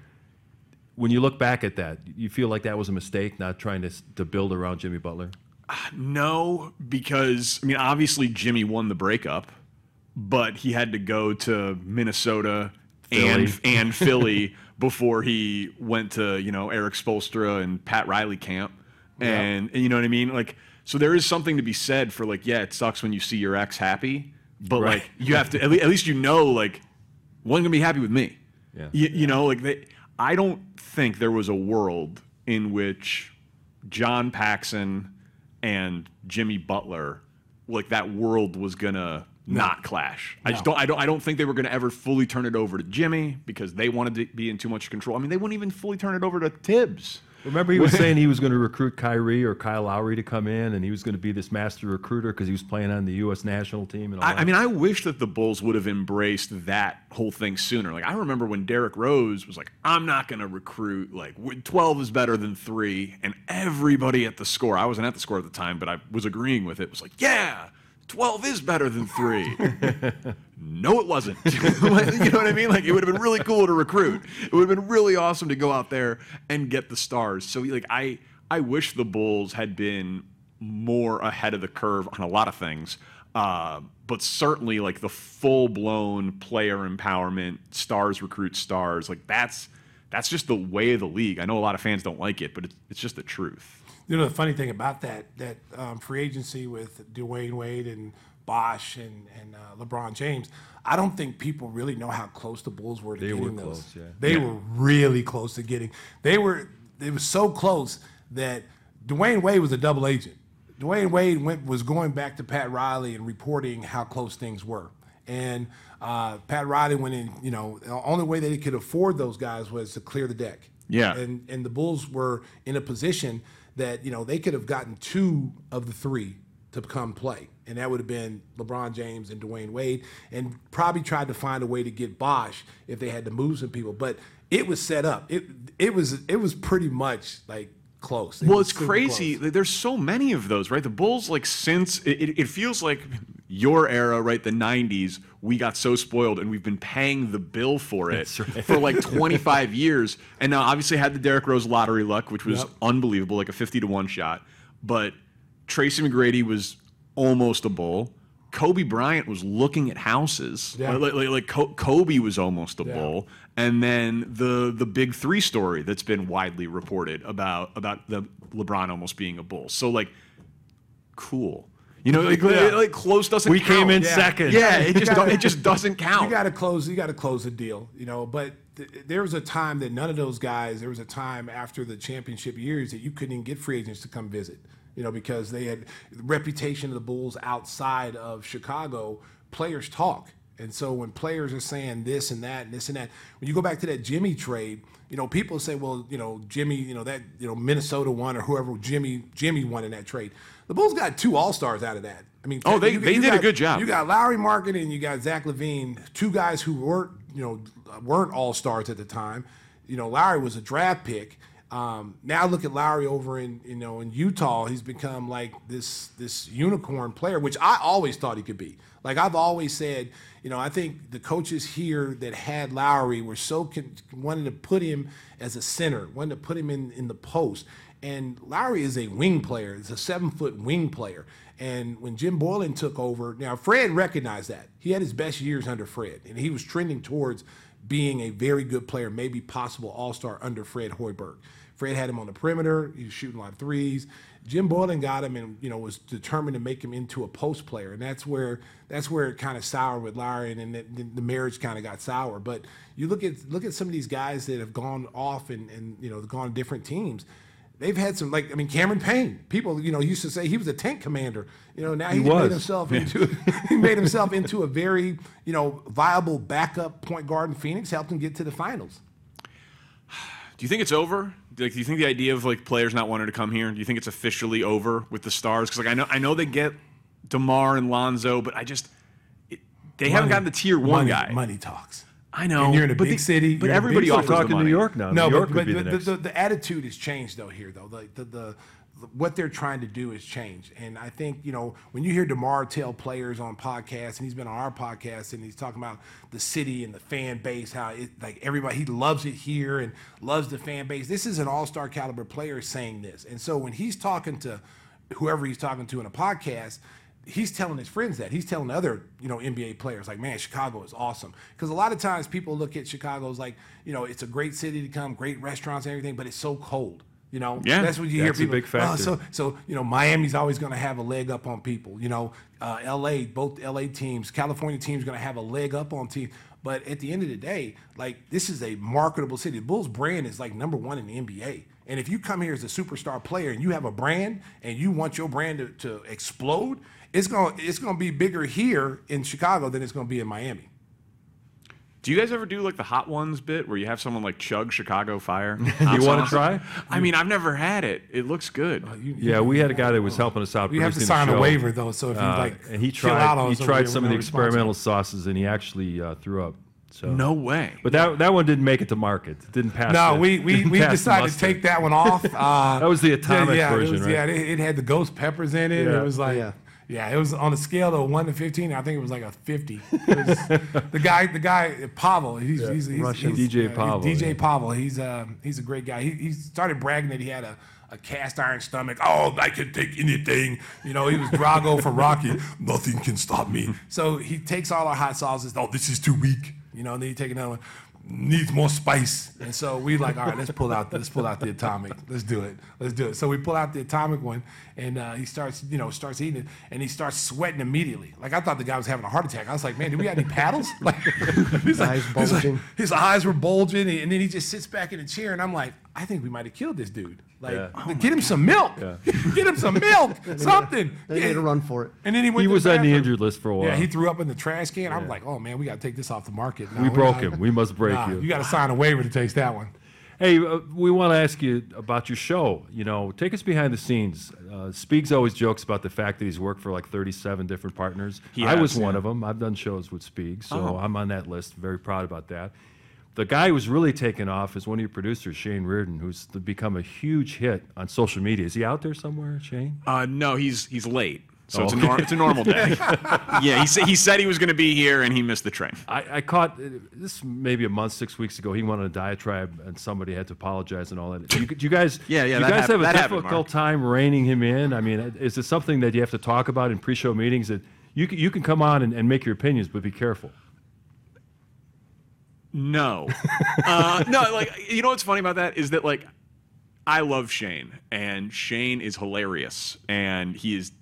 When you look back at that, you feel like that was a mistake, not trying to to build around Jimmy Butler. Uh, no, because I mean, obviously Jimmy won the breakup, but he had to go to Minnesota and Philly. and Philly before he went to you know Erik Spoelstra and Pat Riley camp, and, and you know what I mean. Like, so there is something to be said for like, yeah, it sucks when you see your ex happy, but Right. like you have to at least, at least you know like one gonna be happy with me. Yeah. You, you know, like they, I don't think there was a world in which John Paxson and Jimmy Butler, like that world was gonna not clash. I just don't. I don't. I don't think they were gonna ever fully turn it over to Jimmy because they wanted to be in too much control. I mean, they wouldn't even fully turn it over to Thibs. Remember, he was saying he was going to recruit Kyrie or Kyle Lowry to come in, and he was going to be this master recruiter because he was playing on the U.S. national team. And all I, that. I mean, I wish that the Bulls would have embraced that whole thing sooner. Like, I remember when Derrick Rose was like, "I'm not going to recruit. Like, 12 is better than three," and everybody at the score. I wasn't at the score at the time, but I was agreeing with it. Was like, "Yeah, 12 is better than three. no, it wasn't. you know what I mean? Like, it would have been really cool to recruit. It would have been really awesome to go out there and get the stars. So, like, I I wish the Bulls had been more ahead of the curve on a lot of things. Uh, but certainly, like the full blown player empowerment, stars recruit stars, like that's that's just the way of the league. I know a lot of fans don't like it, but it's, it's just the truth. You know the funny thing about that that um, free agency with Dwyane Wade and Bosh and and uh, LeBron James, I don't think people really know how close the Bulls were to They getting were those. close, yeah. They Yeah. were really close to getting. They were. It was so close that Dwyane Wade was a double agent. Dwyane Wade went was going back to Pat Riley and reporting how close things were. And uh, Pat Riley went in. You know, the only way that he could afford those guys was to clear the deck. Yeah. And and the Bulls were in a position that you know they could have gotten two of the three to come play, and that would have been LeBron James and Dwyane Wade, and probably tried to find a way to get Bosh if they had to move some people. But it was set up. It it was it was pretty much like close. It Well, it's crazy. close. There's so many of those, right? The Bulls, like since it, it, it feels like your era, right? The '90s, we got so spoiled, and we've been paying the bill for it for like 25 years. And now, obviously, had the Derrick Rose lottery luck, which was Yep. unbelievable, like a 50 to one shot. But Tracy McGrady was almost a bull. Kobe Bryant was looking at houses. Yeah. Like, like, like Kobe was almost a Yeah. bull. And then the the big three story that's been widely reported about about the LeBron almost being a bull. So like, cool. You know, like, Yeah. like close doesn't. We count. came in Yeah. second. Yeah, it just gotta- it just doesn't count. You got to close. You got to close the deal. You know, but th- there was a time that none of those guys. There was a time after the championship years that you couldn't even get free agents to come visit. You know, because they had the reputation of the Bulls outside of Chicago. Players talk, and so when players are saying this and that and this and that, when you go back to that Jimmy trade, you know, people say, well, you know, Jimmy, you know that, you know, Minnesota won or whoever Jimmy Jimmy won in that trade. The Bulls got two All Stars out of that. I mean, Oh, they- you- they you did a good job. You got Lauri Market and you got Zach LaVine, two guys who weren't, you know, weren't all stars at the time. You know, Lauri was a draft pick. Um, now look at Lauri over in, you know, in Utah. He's become like this this unicorn player, which I always thought he could be. Like I've always said, you know, I think the coaches here that had Lauri were so con- wanted to put him as a center, wanted to put him in in the post. And Lauri is a wing player. He's a seven foot wing player. And when Jim Boylen took over, now Fred recognized that. He had his best years under Fred, and he was trending towards being a very good player, maybe possible all star under Fred Hoiberg. Fred had him on the perimeter. He was shooting a lot of threes. Jim Boylen got him and you know was determined to make him into a post player, and that's where that's where it kind of soured with Larry, and then the, the marriage kind of got sour. But you look at look at some of these guys that have gone off and and you know gone to different teams. They've had some like I mean Cameron Payne. People you know used to say he was a tank commander. You know now He he, made was. himself into he made himself into a very you know viable backup point guard in Phoenix. Helped him get to the finals. Do you think it's over? Like, do you think the idea of like players not wanting to come here? Do you think it's officially over with the stars? Because like I know I know they get Demar and Lonzo, but I just it, they haven't gotten the tier one money, guy. Money talks. I know. And you're in a but big the- city. but you're in a big everybody city. offers the talking money. New York now. No, New York but, would be but the the, next. the, the attitude has changed though here though. Like the, the what they're trying to do is change. And I think, you know, when you hear DeMar tell players on podcasts, and he's been on our podcast, and he's talking about the city and the fan base, how it like everybody he loves it here and loves the fan base. This is an all-star caliber player saying this. And so when he's talking to whoever he's talking to in a podcast, he's telling his friends that he's telling other you know NBA players like man Chicago is awesome because a lot of times people look at Chicago as like you know it's a great city to come great restaurants and everything but it's so cold you know Yeah, that's what you that's a hear people big factor. "Oh, so so you know Miami's always going to have a leg up on people you know uh, LA both LA teams California teams going to have a leg up on teams But at the end of the day, like this is a marketable city. The Bulls brand is like number one in the NBA. And if you come here as a superstar player and you have a brand and you want your brand to, to explode, it's gonna it's gonna be bigger here in Chicago than it's gonna be in Miami. Do you guys ever do like the hot ones bit where you have someone like chug Chicago Fire? You wanna try? I mean, I've never had it. It looks good. Yeah, we had a guy that was helping us out. You have to producing the sign a show. waiver, though, so if you, Uh, like, and he chill out tried, on he tried we're some of the experimental sauces, and he actually uh, threw up. So No way. But that that one didn't make it to market. It didn't pass. No, the- we we, didn't we pass the decided to muster. take that one off. Uh, That was the atomic yeah, version, it was, right? Yeah, it, it had the ghost peppers in it. Yeah. It was like, Yeah. Yeah. it was on a scale of one to fifteen. I think it was like a fifty. The guy, the guy Pavel, he's, he's, he's, Russian. he's- DJ yeah, Pavel, DJ yeah. Pavel. He's uh, he's a great guy. He, he started bragging that he had a. A cast iron stomach. Oh, I can take anything. You know, he was Drago for Rocky. Nothing can stop me. So he takes all our hot sauces. Oh, this is too weak. You know, and then you take another one needs more spice. And so we like, all right, let's pull out, let's pull out the atomic. Let's do it. Let's do it. So we pull out the atomic one, and uh, he starts, you know, starts eating it, and he starts sweating immediately. Like I thought the guy was having a heart attack. I was like, man, do we got any paddles? Like, he's like, Eyes he's like- bulging. his eyes were bulging, and then he just sits back in a chair, and I'm like, I think we might have killed this dude. Like, Yeah. get him some milk. get him some milk. Something. They Yeah. need to run for it. And then he went. He to was on the bathroom. injured list for a while. Yeah, he threw up in the trash can. I'm like, oh man, we got to take this off the market. No, We we're broke not- him. We must break Nah, you. You got to sign a waiver to taste that one. Hey, uh, we want to ask you about your show. You know, take us behind the scenes. Uh, Speaks always jokes about the fact that he's worked for like 37 different partners. He I was has, one yeah. of them. I've done shows with Speaks, so Oh. I'm on that list. Very proud about that. The guy who's really taken off is one of your producers, Shane Reardon, who's become a huge hit on social media. Is he out there somewhere, Shane? Uh, no, he's he's late. So Oh, it's, a nor- it's a normal day. yeah, he, sa- he said he was going to be here and he missed the train. I, I caught uh, this maybe a month, six weeks ago. He went on a diatribe, and somebody had to apologize and all that. You, you guys, Yeah, yeah, you guys hap- have a that happened, difficult time reining him in. I mean, is it something that you have to talk about in pre-show meetings? That you can, you can come on and, and make your opinions, but be careful. No. uh, no, like, you know what's funny about that is that, like, I love Shane, and Shane is hilarious, and he is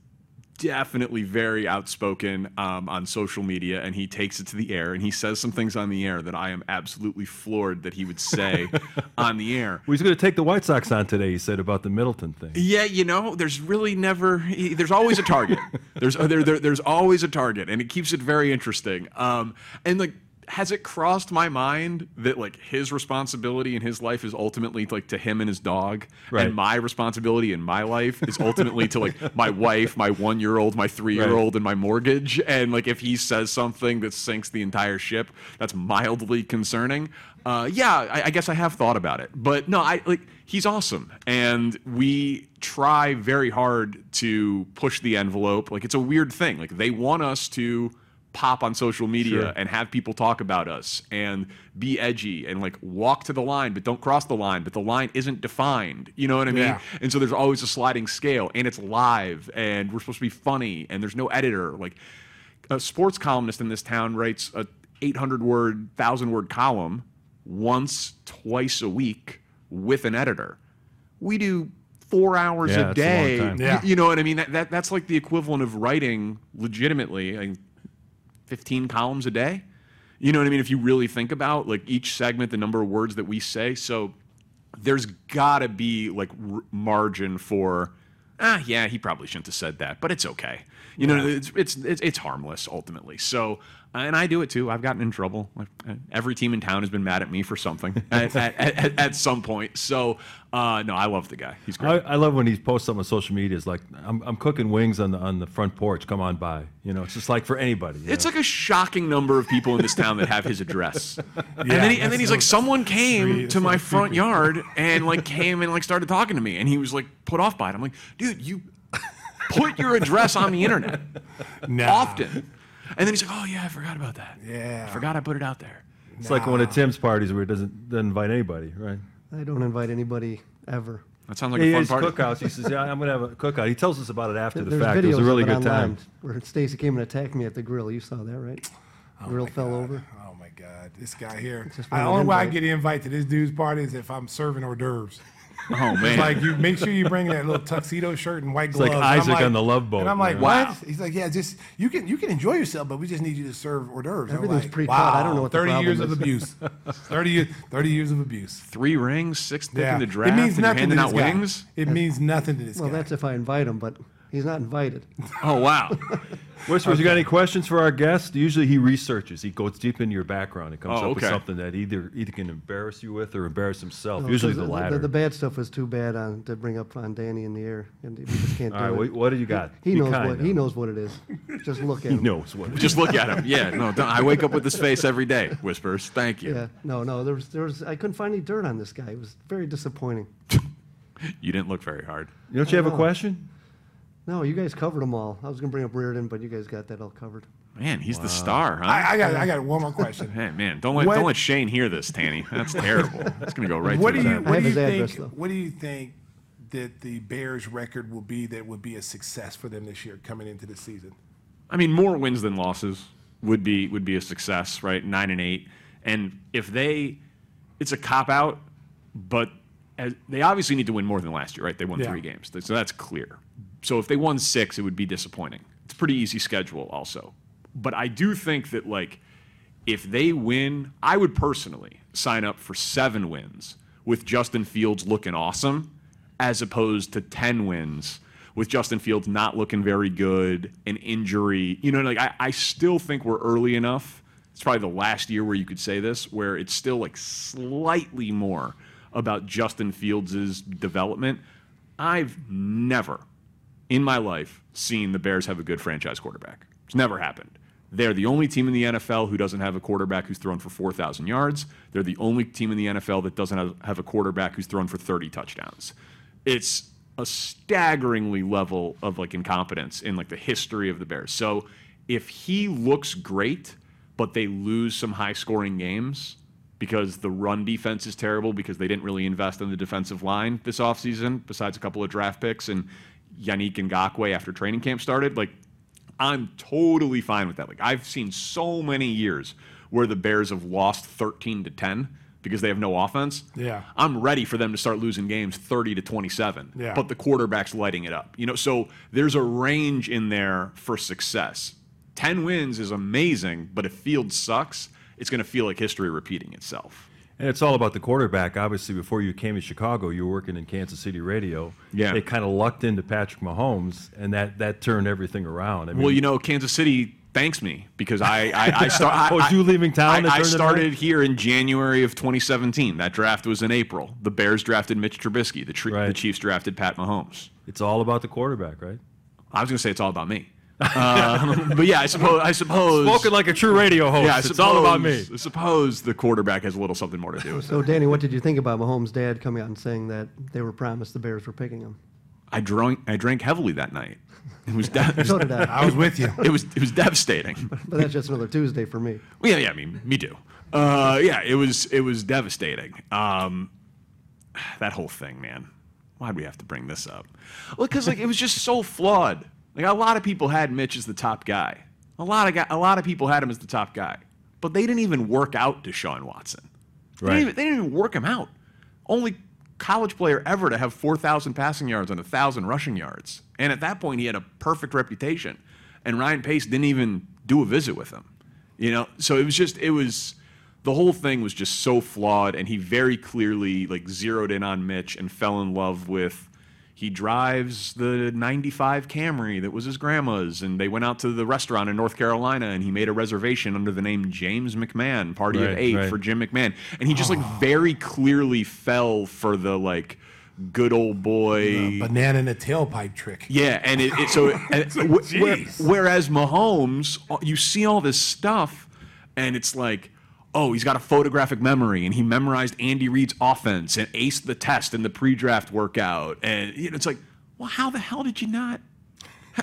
definitely very outspoken um, on social media, and he takes it to the air, and he says some things on the air that I am absolutely floored that he would say on the air. Well, he's going to take the White Sox on today. He said about the Middleton thing. Yeah, you know, there's really never. There's always a target. there's uh, there, there there's always a target, and it keeps it very interesting. Um, and like, has it crossed my mind that like his responsibility in his life is ultimately like to him and his dog, Right. and my responsibility in my life is ultimately to like my wife, my one year old, my three year old, and my mortgage. And like, if he says something that sinks the entire ship, that's mildly concerning. Uh, yeah, I, I guess I have thought about it, but no, I like he's awesome, and we try very hard to push the envelope. Like it's a weird thing. Like they want us to pop on social media Sure. and have people talk about us and be edgy and like walk to the line but don't cross the line but the line isn't defined you know what i mean Yeah. and so there's always a sliding scale and it's live and we're supposed to be funny and there's no editor like a sports columnist in this town writes a 800 word 1000 word column once twice a week with an editor we do four hours Yeah, a that's a long day. You- Yeah. you know what i mean that, that that's like the equivalent of writing legitimately I, 15 columns a day. You know what i mean? If you really think about like each segment the number of words that we say. So there's gotta be like r- margin for ah yeah he probably shouldn't have said that but it's okay. You know it's, it's it's it's harmless ultimately. So and I do it too. I've gotten in trouble. Uh, Every team in town has been mad at me for something at, at, at, at some point. So, uh, no, I love the guy. He's I, great. I love when he posts something on social media. It's like I'm, I'm cooking wings on the on the front porch. Come on by. You know, it's just like for anybody. It's know? like a shocking number of people in this town that have his address. and then, he, and then he's like, someone came to my front yard and like came and like started talking to me, and he was like put off by it. I'm like, dude, you put your address on the internet Nah. often. And then he's like, oh yeah, I forgot about that. Yeah. I forgot I put it out there. It's like one of Tim's parties where he doesn't doesn't invite anybody, right? I don't invite anybody ever. That sounds like he a fun has party. cookouts. He says, "Yeah, I'm gonna have a cookout." He tells us about it after the fact. It was a really of it good time. online where Stacy came and attacked me at the grill. You saw that, right? Oh grill fell over. Oh my God, this guy here. The only way I get an invite to this dude's party is if I'm serving hors d'oeuvres. Oh It's man. like you make sure you bring that little tuxedo shirt and white It's gloves. like And I'm Isaac on the Love Boat, And I'm like, man. what? Wow. He's like, yeah, just you can you can enjoy yourself, but we just need you to serve hors d'oeuvres. I'm Everything's like, pre-cut. Wow, I don't know what the 30 problem years of abuse. 30 years, 30 years of abuse. Three rings, sixth pick Yeah, in the draft. it means and you're nothing to handing this out guy. wings. It means nothing to this Well, guy. that's if I invite him, but he's not invited. Oh wow. Whispers, you got any questions for our guest? Usually he researches. He goes deep into your background and comes Oh, up with okay. something that either either can embarrass you with or embarrass himself. No, Usually 'cause the latter. The, bad stuff was too bad on to bring up on Danny in the air, and we just can't All do right, it. what, what do you got? He Be knows kind what now. he knows what it is. Just look at him. He him. knows what. it is. Just look at him. Yeah, no, don't, I wake up with this face every day. Whispers. Thank you. Yeah, no, no. There was, there was. I couldn't find any dirt on this guy. It was very disappointing. You didn't look very hard. Don't you have a question? No, you guys covered them all. I was gonna bring up Reardon, but you guys got that all covered. Man, he's the star, huh? I, I got I got one more question. Hey, man, don't let What- don't let Shane hear this, Tanny. That's terrible. It's gonna go right what to do his you head. I what have do you his think address, though. what do you think that the Bears record will be that would be a success for them this year coming into the season? I mean, more wins than losses would be would be a success, right? Nine and eight, and if they, it's a cop out, but as, they obviously need to win more than last year, right? They won Yeah. three games, so that's clear. So if they won six, it would be disappointing. It's a pretty easy schedule, also. But I do think that like, if they win, I would personally sign up for seven wins with Justin Fields looking awesome, as opposed to ten wins with Justin Fields not looking very good, an injury. You know, like I, I still think we're early enough. It's probably the last year where you could say this, where it's still like slightly more about Justin Fields' development. I've never in my life seen the Bears have a good franchise quarterback. It's never happened. They're the only team in the NFL who doesn't have a quarterback who's thrown for 4,000 yards. They're the only team in the NFL that doesn't have, a quarterback who's thrown for 30 touchdowns. It's a staggeringly level of like incompetence in like the history of the Bears. So if he looks great, but they lose some high scoring games because the run defense is terrible because they didn't really invest in the defensive line this offseason, besides a couple of draft picks and Yannick Ngakoue after training camp started, like I'm totally fine with that. Like I've seen so many years where the Bears have lost 13 to 10 because they have no offense. Yeah. I'm ready for them to start losing games 30 to 27. Yeah. But the quarterback's lighting it up. You know, so there's a range in there for success. 10 wins is amazing, but if Field sucks, it's going to feel like history repeating itself. And it's all about the quarterback. Obviously, before you came to Chicago, you were working in Kansas City radio. Yeah. They kind of lucked into Patrick Mahomes, and that, that turned everything around. I mean, Well, you know, Kansas City thanks me because I I, I, start, I Oh, you leaving town I, I started here in January of 2017. That draft was in April. The Bears drafted Mitch Trubisky. The, tri- the Chiefs drafted Pat Mahomes. it's all about the quarterback, right? I was going to say it's all about me. Um, but yeah, I suppose. I suppose. Spoken like a true radio host. yeah, I it's all about me. suppose- I suppose the quarterback has a little something more to do with it. So, Danny, what did you think about Mahomes' dad coming out and saying that they were promised the Bears were picking him? I drank. I drank heavily that night. It was. De- So did I. I was with you. it was. It was devastating. But that's just another Tuesday for me. Well, yeah, yeah, I mean, me too. Uh, yeah, it was it was devastating. Um, that whole thing, man. Why'd we have to bring this up? Well, because like it was just so flawed. Like a lot of people had Mitch as the top guy. A lot of guy, a lot of people had him as the top guy, but they didn't even work out Deshaun Watson. They, Right. didn't even, they didn't even work him out. Only college player ever to have 4,000 passing yards and 1,000 rushing yards. And at that point, he had a perfect reputation. And Ryan Pace didn't even do a visit with him. You know, so it was just, it was, the whole thing was just so flawed. And he very clearly like zeroed in on Mitch and fell in love with, he drives the 95 Camry that was his grandma's. And they went out to the restaurant in North Carolina and he made a reservation under the name James McMahon, party of eight right. for Jim McMahon. And he just like very clearly fell for the like good old boy. Banana in a tailpipe trick. Yeah, and it, it so and wh- where- whereas Mahomes, uh, you see all this stuff, and it's like, oh, he's got a photographic memory, and he memorized Andy Reid's offense and aced the test in the pre-draft workout, and you know, it's like, well, how the hell did you not?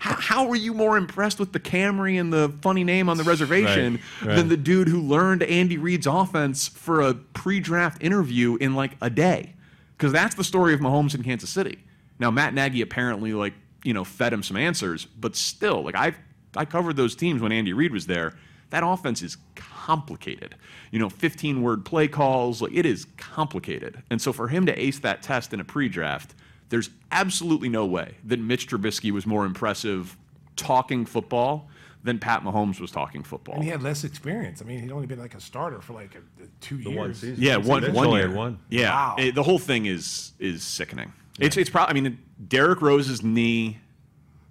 How, how were you more impressed with the Camry and the funny name on the reservation Right, right. than the dude who learned Andy Reid's offense for a pre-draft interview in like a day? Because that's the story of Mahomes in Kansas City. Now Matt Nagy apparently like you know fed him some answers, but still, like I I covered those teams when Andy Reid was there. That offense is complicated. You know, 15 word play calls, like it is complicated. And so for him to ace that test in a pre draft, there's absolutely no way that Mitch Trubisky was more impressive talking football than Pat Mahomes was talking football. And he had less experience. I mean, he'd only been like a starter for like a, a two years. one season. Yeah, Mitch one one year. one. Yeah, Wow. it- the whole thing is is sickening. It's it's probably. I mean, Derrick Rose's knee,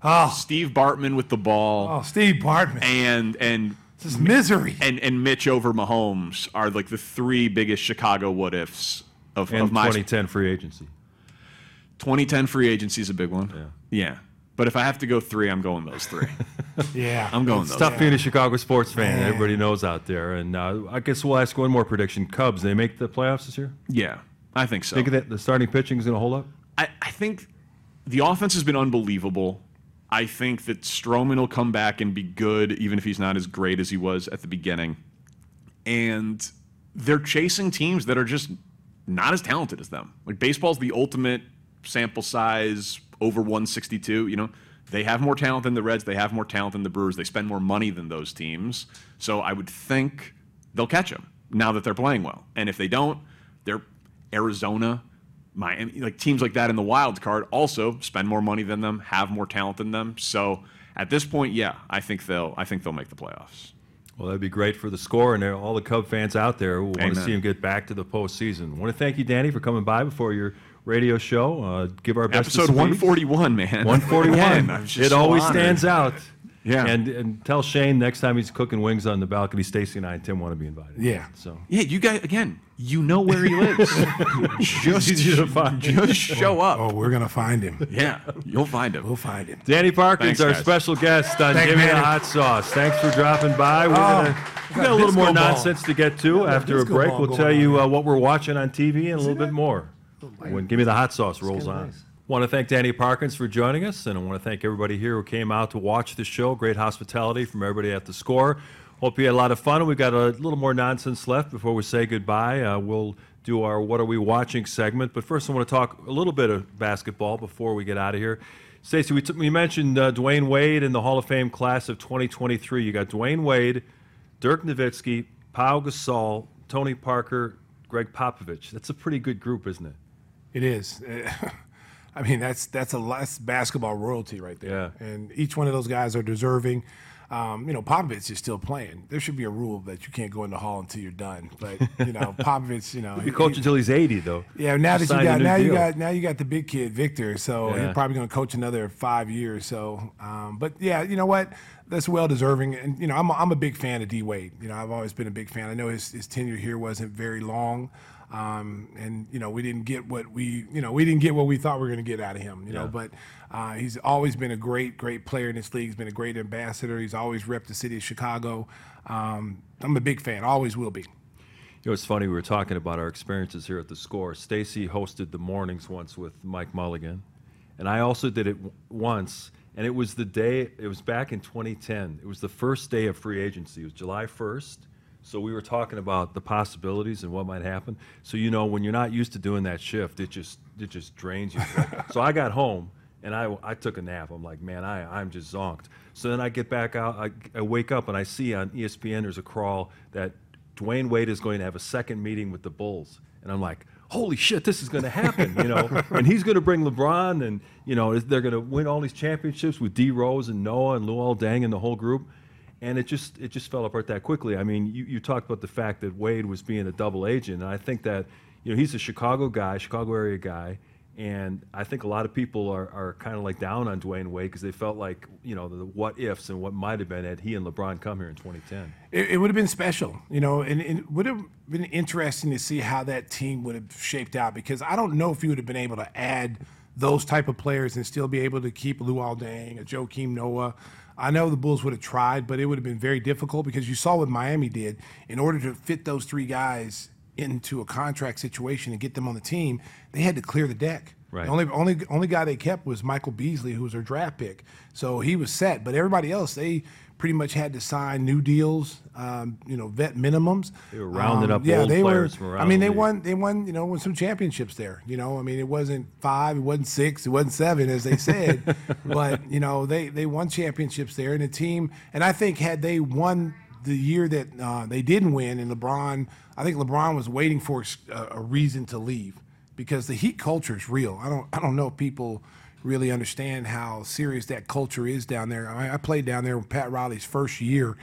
Oh, Steve Bartman with the ball, oh, Steve Bartman. and and This is misery. and and Mitch over Mahomes are like the three biggest Chicago what ifs of, And of my 2010 free agency. 2010 free agency is a big one. Yeah. Yeah. But if I have to go three, I'm going those three. Yeah. I'm going It's those. tough being a Chicago sports fan. Man. Everybody knows out there. And uh, I guess we'll ask one more prediction. Cubs, they make the playoffs this year? Yeah, I think so. Think that the starting pitching is going to hold up? I, I think the offense has been unbelievable. I think that Stroman will come back and be good, even if he's not as great as he was at the beginning. And they're chasing teams that are just not as talented as them. Like baseball's the ultimate sample size over 162. You know, they have more talent than the Reds. They have more talent than the Brewers. They spend more money than those teams. So I would think they'll catch them now that they're playing well. And if they don't, they're Arizona, Miami, like teams like that in the wild card also spend more money than them, have more talent than them. So at this point, yeah, I think they'll I think they'll make the playoffs. Well, that'd be great for the score and all the Cub fans out there who want to see him get back to the postseason. want to thank you, Danny, for coming by before your radio show. Uh, give our best Episode 141, man. 141. Again, I'm just it always honored. stands out. Yeah. And and tell Shane next time he's cooking wings on the balcony, Stacy and I and Tim want to be invited. Yeah. So Yeah, you guys again. You know where he lives. just, Easy to find. just show up. Oh, we're gonna find him. Yeah, you'll find him. We'll find him. Danny Parkins, Thanks, our guys. special guest on Thank Give Me the man. Hot Sauce. Thanks for dropping by. We're Oh, gonna, we got got a little more ball. nonsense to get to after a disco break. ball We'll going tell on you uh, what we're watching on TV and a little bit more when Give Me the Hot Sauce rolls kinda on. Want to thank Danny Parkins for joining us, and I want to thank everybody here who came out to watch the show. Great hospitality from everybody at the score. Hope you had a lot of fun. We've got a little more nonsense left before we say goodbye. Uh, we'll do our What Are We Watching segment, but first I want to talk a little bit of basketball before we get out of here. Stacey, we, t- we mentioned uh, Dwyane Wade in the Hall of Fame class of 2023. You got Dwyane Wade, Dirk Nowitzki, Pau Gasol, Tony Parker, Gregg Popovich. That's a pretty good group, isn't it? It is. I mean, that's that's a that's basketball royalty right there. Yeah. And each one of those guys are deserving. Um, you know, Popovich is still playing. There should be a rule that you can't go in the hall until you're done. But you know, Popovich, you know, He he- coach until he's 80, though. Yeah, now Just that you got now you got now you got the big kid Victor, so Yeah. he's probably going to coach another five years. So, um, but yeah, you know what? That's well deserving, and you know I'm a, I'm a big fan of D Wade. You know I've always been a big fan. I know his his tenure here wasn't very long, um, and you know we didn't get what we you know we didn't get what we thought we were going to get out of him. You know, but uh, he's always been a great great player in this league. He's been a great ambassador. He's always repped the city of Chicago. Um, I'm a big fan. Always will be. You know, it's funny. We were talking about our experiences here at the score. Stacy hosted the mornings once with Mike Mulligan, and I also did it w- once. And it was the day. It was back in 2010. It was the first day of free agency. It was July 1st. So we were talking about the possibilities and what might happen. So you know, when you're not used to doing that shift, it just it just drains you. so I got home and I, I took a nap. I'm like, man, I, I'm just zonked. So then I get back out. I, I wake up and I see on ESPN there's a crawl that Dwyane Wade is going to have a second meeting with the Bulls. And I'm like, holy shit, this is going to happen, you know? and he's going to bring LeBron and, you know, they're going to win all these championships with D Rose and Noah and Luol Deng and the whole group. And it just it just fell apart that quickly. I mean, you, you talked about the fact that Wade was being a double agent, and I think that you know he's a Chicago guy, Chicago area guy, and I think a lot of people are, are kind of like down on Dwyane Wade because they felt like you know the what ifs and what might have been had he and LeBron come here in 2010. It, it would have been special, you know, and, and it would have been interesting to see how that team would have shaped out because I don't know if you would have been able to add those type of players and still be able to keep Luol Deng, a Joakim Noah. I know the Bulls would have tried, but it would have been very difficult because you saw what Miami did. In order to fit those three guys into a contract situation and get them on the team, they had to clear the deck. Right. The only only only guy they kept was Michael Beasley, who was their draft pick. So he was set. But everybody else, they pretty much had to sign new deals, um, you know, vet minimums. They were rounding Um, up old they players were. from I mean, the they league. won. They won. You know, won some championships there. You know, I mean, it wasn't five, it wasn't six, it wasn't seven, as they said. but you know, they they won championships there, and the team. And I think had they won the year that uh, they didn't win, and LeBron, I think LeBron was waiting for a, a reason to leave because the Heat culture is real. I don't, I don't know if people really understand how serious that culture is down there. I, I played down there with Pat Riley's first year,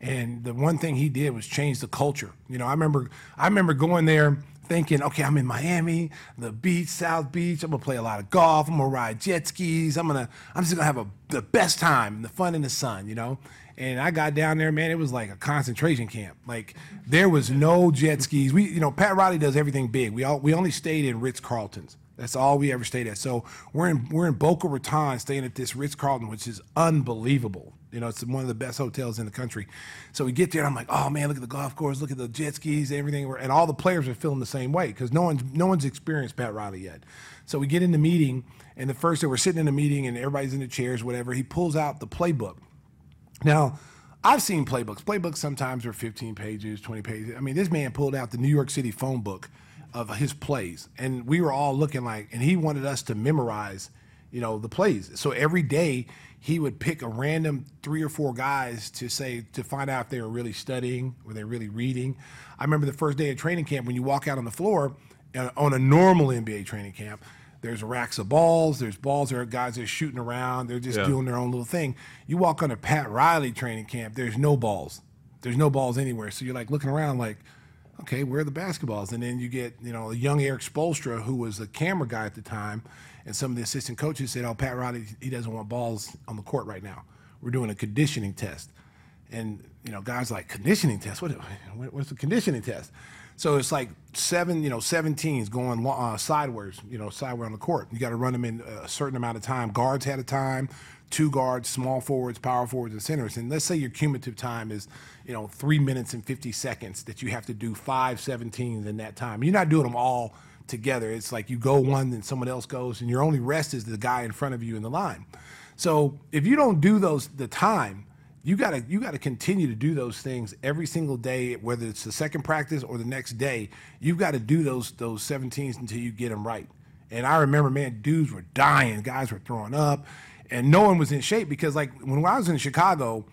and the one thing he did was change the culture. You know, I remember, I remember going there thinking, okay, I'm in Miami, the beach, South Beach. I'm gonna play a lot of golf. I'm gonna ride jet skis. I'm gonna, I'm just gonna have a, the best time, the fun in the sun, you know. And I got down there, man. It was like a concentration camp. Like there was no jet skis. We, you know, Pat Riley does everything big. We all, we only stayed in Ritz Carltons. That's all we ever stayed at. So we're in we're in Boca Raton, staying at this Ritz Carlton, which is unbelievable. You know, it's one of the best hotels in the country. So we get there, and I'm like, oh man, look at the golf course, look at the jet skis, everything. And all the players are feeling the same way because no one's no one's experienced Pat Riley yet. So we get in the meeting, and the first day we're sitting in the meeting, and everybody's in the chairs, whatever. He pulls out the playbook. Now. I've seen playbooks. Playbooks sometimes are 15 pages, 20 pages. I mean, this man pulled out the New York City phone book of his plays, and we were all looking like, and he wanted us to memorize, you know, the plays. So every day he would pick a random three or four guys to say to find out if they were really studying were they're really reading. I remember the first day of training camp when you walk out on the floor uh, on a normal NBA training camp. There's racks of balls. There's balls. There are guys that are shooting around. They're just Yeah. doing their own little thing. You walk on a Pat Riley training camp. There's no balls. There's no balls anywhere. So you're like looking around, like, okay, where are the basketballs? And then you get, you know, a young Erik Spoelstra, who was a camera guy at the time, and some of the assistant coaches said, "Oh, Pat Riley, he doesn't want balls on the court right now. We're doing a conditioning test." And you know, guys like conditioning test. What, what- what's the conditioning test? So it's like seven, you know, 17s going uh, sideways, you know, sideways on the court. You got to run them in a certain amount of time. Guards had a time, two guards, small forwards, power forwards, and centers. And let's say your cumulative time is, you know, three minutes and 50 seconds that you have to do five 17s in that time. You're not doing them all together. It's like you go one, then someone else goes, and your only rest is the guy in front of you in the line. So if you don't do those the time, you gotta you gotta continue to do those things every single day, whether it's the second practice or the next day. You've got to do those those 17s until you get them right. And I remember, man, dudes were dying, guys were throwing up, and no one was in shape because like when I was in Chicago,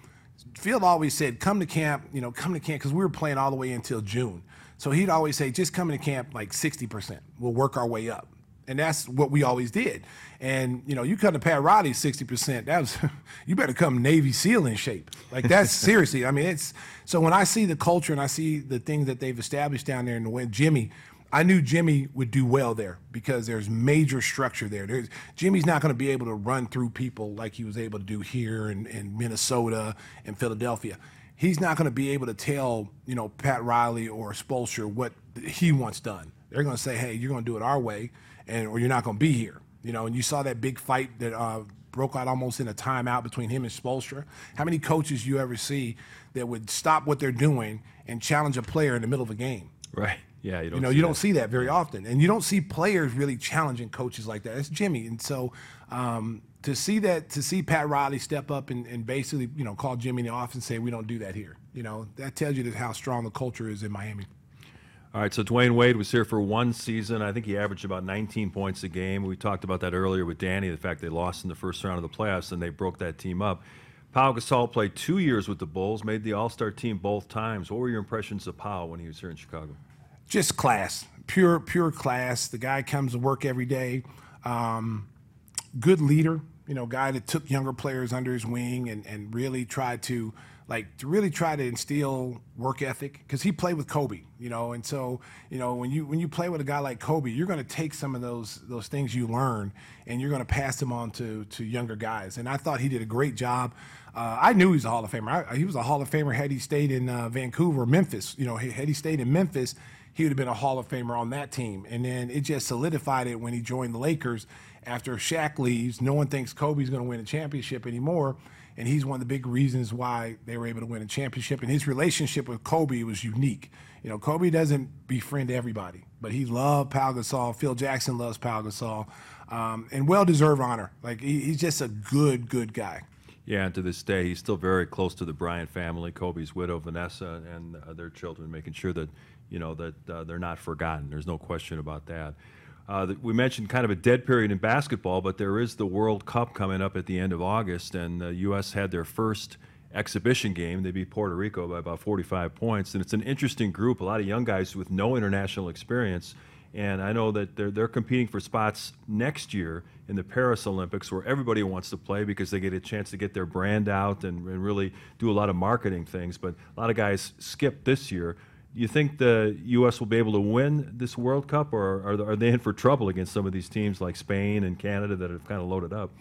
Phil always said, "Come to camp, you know, come to camp," because we were playing all the way until June. So he'd always say, "Just come to camp like 60%. We'll work our way up." And that's what we always did. And you know, you come to Pat Riley 60%, that was you better come Navy SEAL in shape. Like that's seriously. I mean, it's so when I see the culture and I see the things that they've established down there in the way Jimmy, I knew Jimmy would do well there because there's major structure there. There's Jimmy's not going to be able to run through people like he was able to do here in, in Minnesota and Philadelphia. He's not going to be able to tell, you know, Pat Riley or Spoelstra what he wants done. They're going to say, "Hey, you're going to do it our way, and or you're not going to be here." You know, and you saw that big fight that uh, broke out almost in a timeout between him and Spoelstra. How many coaches you ever see that would stop what they're doing and challenge a player in the middle of a game? Right. Yeah. You don't. You know, see you don't see that very often, and you don't see players really challenging coaches like that. It's Jimmy, and so um, to see that, to see Pat Riley step up and, and basically, you know, call Jimmy in the office and say, "We don't do that here," you know, that tells you that how strong the culture is in Miami. All right, so Dwyane Wade was here for one season. I think he averaged about 19 points a game. We talked about that earlier with Danny, the fact they lost in the first round of the playoffs and they broke that team up. Pau Gasol played two years with the Bulls, made the All Star team both times. What were your impressions of Pau when he was here in Chicago? Just class, pure pure class. The guy comes to work every day. Um, good leader, you know, guy that took younger players under his wing and, and really tried to like to really try to instill work ethic because he played with Kobe, you know, and so you know when you when you play with a guy like Kobe, you're going to take some of those those things you learn and you're going to pass them on to to younger guys. And I thought he did a great job. Uh, I knew he was a Hall of Famer. I, he was a Hall of Famer had he stayed in uh, Vancouver, Memphis. You know, had he stayed in Memphis, he would have been a Hall of Famer on that team. And then it just solidified it when he joined the Lakers after Shaq leaves. No one thinks Kobe's going to win a championship anymore. And he's one of the big reasons why they were able to win a championship. And his relationship with Kobe was unique. You know, Kobe doesn't befriend everybody, but he loved Pau Gasol. Phil Jackson loves Pau Gasol. Um, and well deserved honor. Like, he, he's just a good, good guy. Yeah, and to this day, he's still very close to the Bryant family, Kobe's widow, Vanessa, and uh, their children, making sure that, you know, that uh, they're not forgotten. There's no question about that. Uh, we mentioned kind of a dead period in basketball, but there is the World Cup coming up at the end of August, and the U.S. had their first exhibition game. They beat Puerto Rico by about 45 points, and it's an interesting group. A lot of young guys with no international experience, and I know that they're they're competing for spots next year in the Paris Olympics, where everybody wants to play because they get a chance to get their brand out and, and really do a lot of marketing things. But a lot of guys skipped this year. You think the U.S. will be able to win this World Cup, or are, are they in for trouble against some of these teams like Spain and Canada that have kind of loaded up?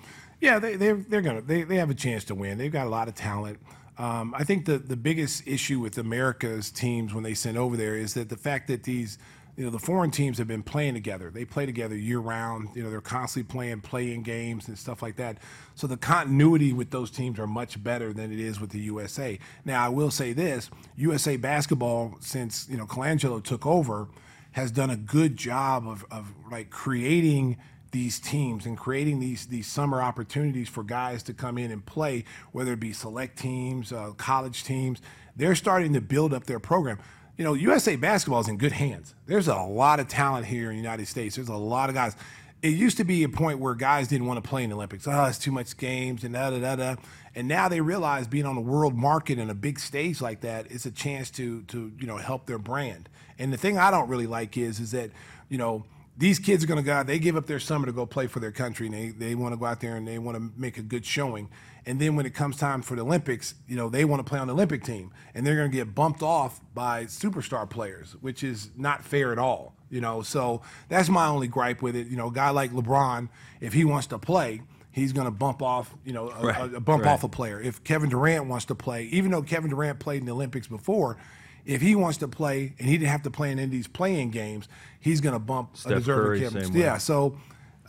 Yeah, they they're, they're gonna they, they have a chance to win. They've got a lot of talent. Um, I think the the biggest issue with America's teams when they send over there is that the fact that these you know the foreign teams have been playing together. They play together year round. You know they're constantly playing playing games and stuff like that. So the continuity with those teams are much better than it is with the USA. Now I will say this: USA basketball since you know Colangelo took over has done a good job of of like creating these teams and creating these these summer opportunities for guys to come in and play, whether it be select teams, uh, college teams. They're starting to build up their program. You know, USA basketball is in good hands. There's a lot of talent here in the United States. There's a lot of guys. It used to be a point where guys didn't want to play in the Olympics. Oh, it's too much games and da da da da. And now they realize being on the world market and a big stage like that is a chance to to you know help their brand. And the thing I don't really like is is that you know these kids are going to go out, they give up their summer to go play for their country and they, they want to go out there and they want to make a good showing. And then when it comes time for the Olympics, you know, they want to play on the Olympic team and they're going to get bumped off by superstar players, which is not fair at all, you know. So that's my only gripe with it. You know, a guy like LeBron, if he wants to play, he's going to bump off, you know, a, Right, a bump right. off a player. If Kevin Durant wants to play, even though Kevin Durant played in the Olympics before, if he wants to play and he didn't have to play in any of these playing games, he's going to bump a Steph deserving Curry, Kevin. same way. Yeah, so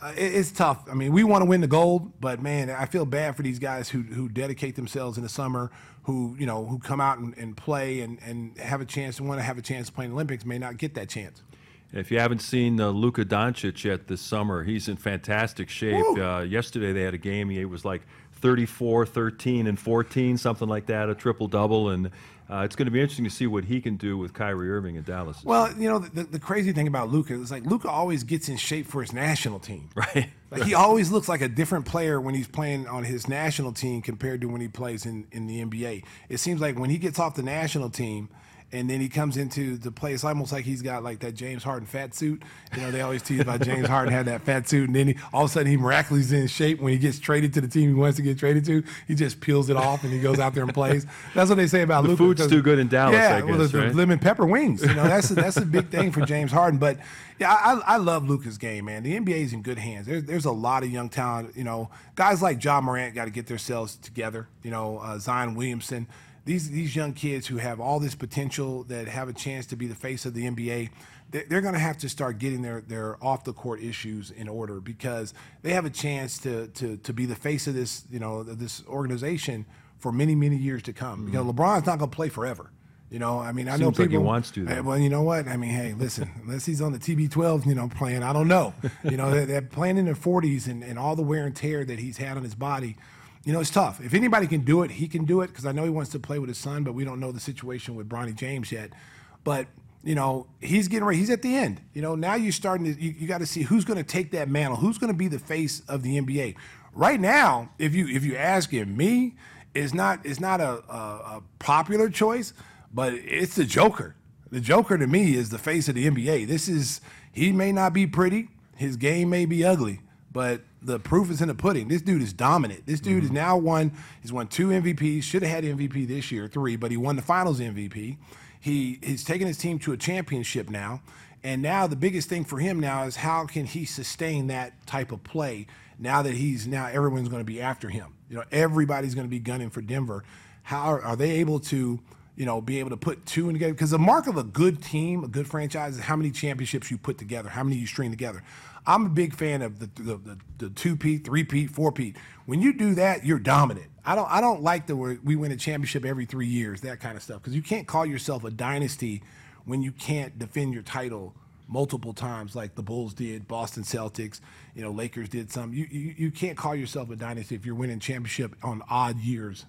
uh, it, it's tough. I mean, we want to win the gold, but man, I feel bad for these guys who who dedicate themselves in the summer, who you know who come out and, and play and, and have a chance and want to have a chance to play in the Olympics may not get that chance. If you haven't seen uh, Luka Doncic yet this summer, he's in fantastic shape. Uh, yesterday they had a game. He was like 34, 13, and 14, something like that, a triple double. And uh, it's going to be interesting to see what he can do with Kyrie Irving in Dallas. Well, you know the, the crazy thing about Luka is like Luka always gets in shape for his national team. Right. Like he always looks like a different player when he's playing on his national team compared to when he plays in, in the NBA. It seems like when he gets off the national team and then he comes into the place almost like he's got like that James Harden fat suit. You know, they always tease about James Harden had that fat suit, and then he, all of a sudden he miraculously is in shape when he gets traded to the team he wants to get traded to. He just peels it off and he goes out there and plays. That's what they say about The Luka. food's too good in Dallas, Yeah, I well, guess, the, the right? lemon pepper wings. You know, that's a, that's a big thing for James Harden. But yeah, I, I love Luka's game, man. The NBA is in good hands. There's there's a lot of young talent. You know, guys like Ja Morant got to get themselves together. You know, uh, Zion Williamson. These these young kids who have all this potential that have a chance to be the face of the NBA. they- They're going to have to start getting their, their off the court issues in order because they have a chance to, to, to be the face of this you know this organization for many many years to come. Because mm-hmm. LeBron's not going to play forever. You know, I mean, I know Seems like he wants to, though. Well, you know what? I mean, hey, listen, unless he's on the TB12, you know, playing, I don't know. You know, they're, they're playing in their 40s and, and all the wear and tear that he's had on his body. You know, it's tough. If anybody can do it, he can do it because I know he wants to play with his son, but we don't know the situation with Bronny James yet. But you know, he's getting ready. He's at the end. You know, now you're starting to. You, you got to see who's going to take that mantle. Who's going to be the face of the NBA. Right now, if you if you ask him, me, it's not it's not a, a, a popular choice, but it's the Joker. The Joker to me is the face of the NBA. This is he may not be pretty, his game may be ugly, but the proof is in the pudding. This dude is dominant. This dude is mm-hmm. now won. He's won two MVPs. Should have had MVP this year, three, but he won the Finals MVP. He he's taken his team to a championship now, and now the biggest thing for him now is how can he sustain that type of play now that he's now everyone's going to be after him. You know, everybody's going to be gunning for Denver. How are, are they able to? you know, be able to put two in together. Because the mark of a good team, a good franchise, is how many championships you put together, how many you string together. I'm a big fan of the the, the, the two peat, three peat, four peat. When you do that, you're dominant. I don't I don't like the we win a championship every three years, that kind of stuff. Because you can't call yourself a dynasty when you can't defend your title multiple times like the Bulls did, Boston Celtics, you know, Lakers did some. You you, you can't call yourself a dynasty if you're winning championship on odd years.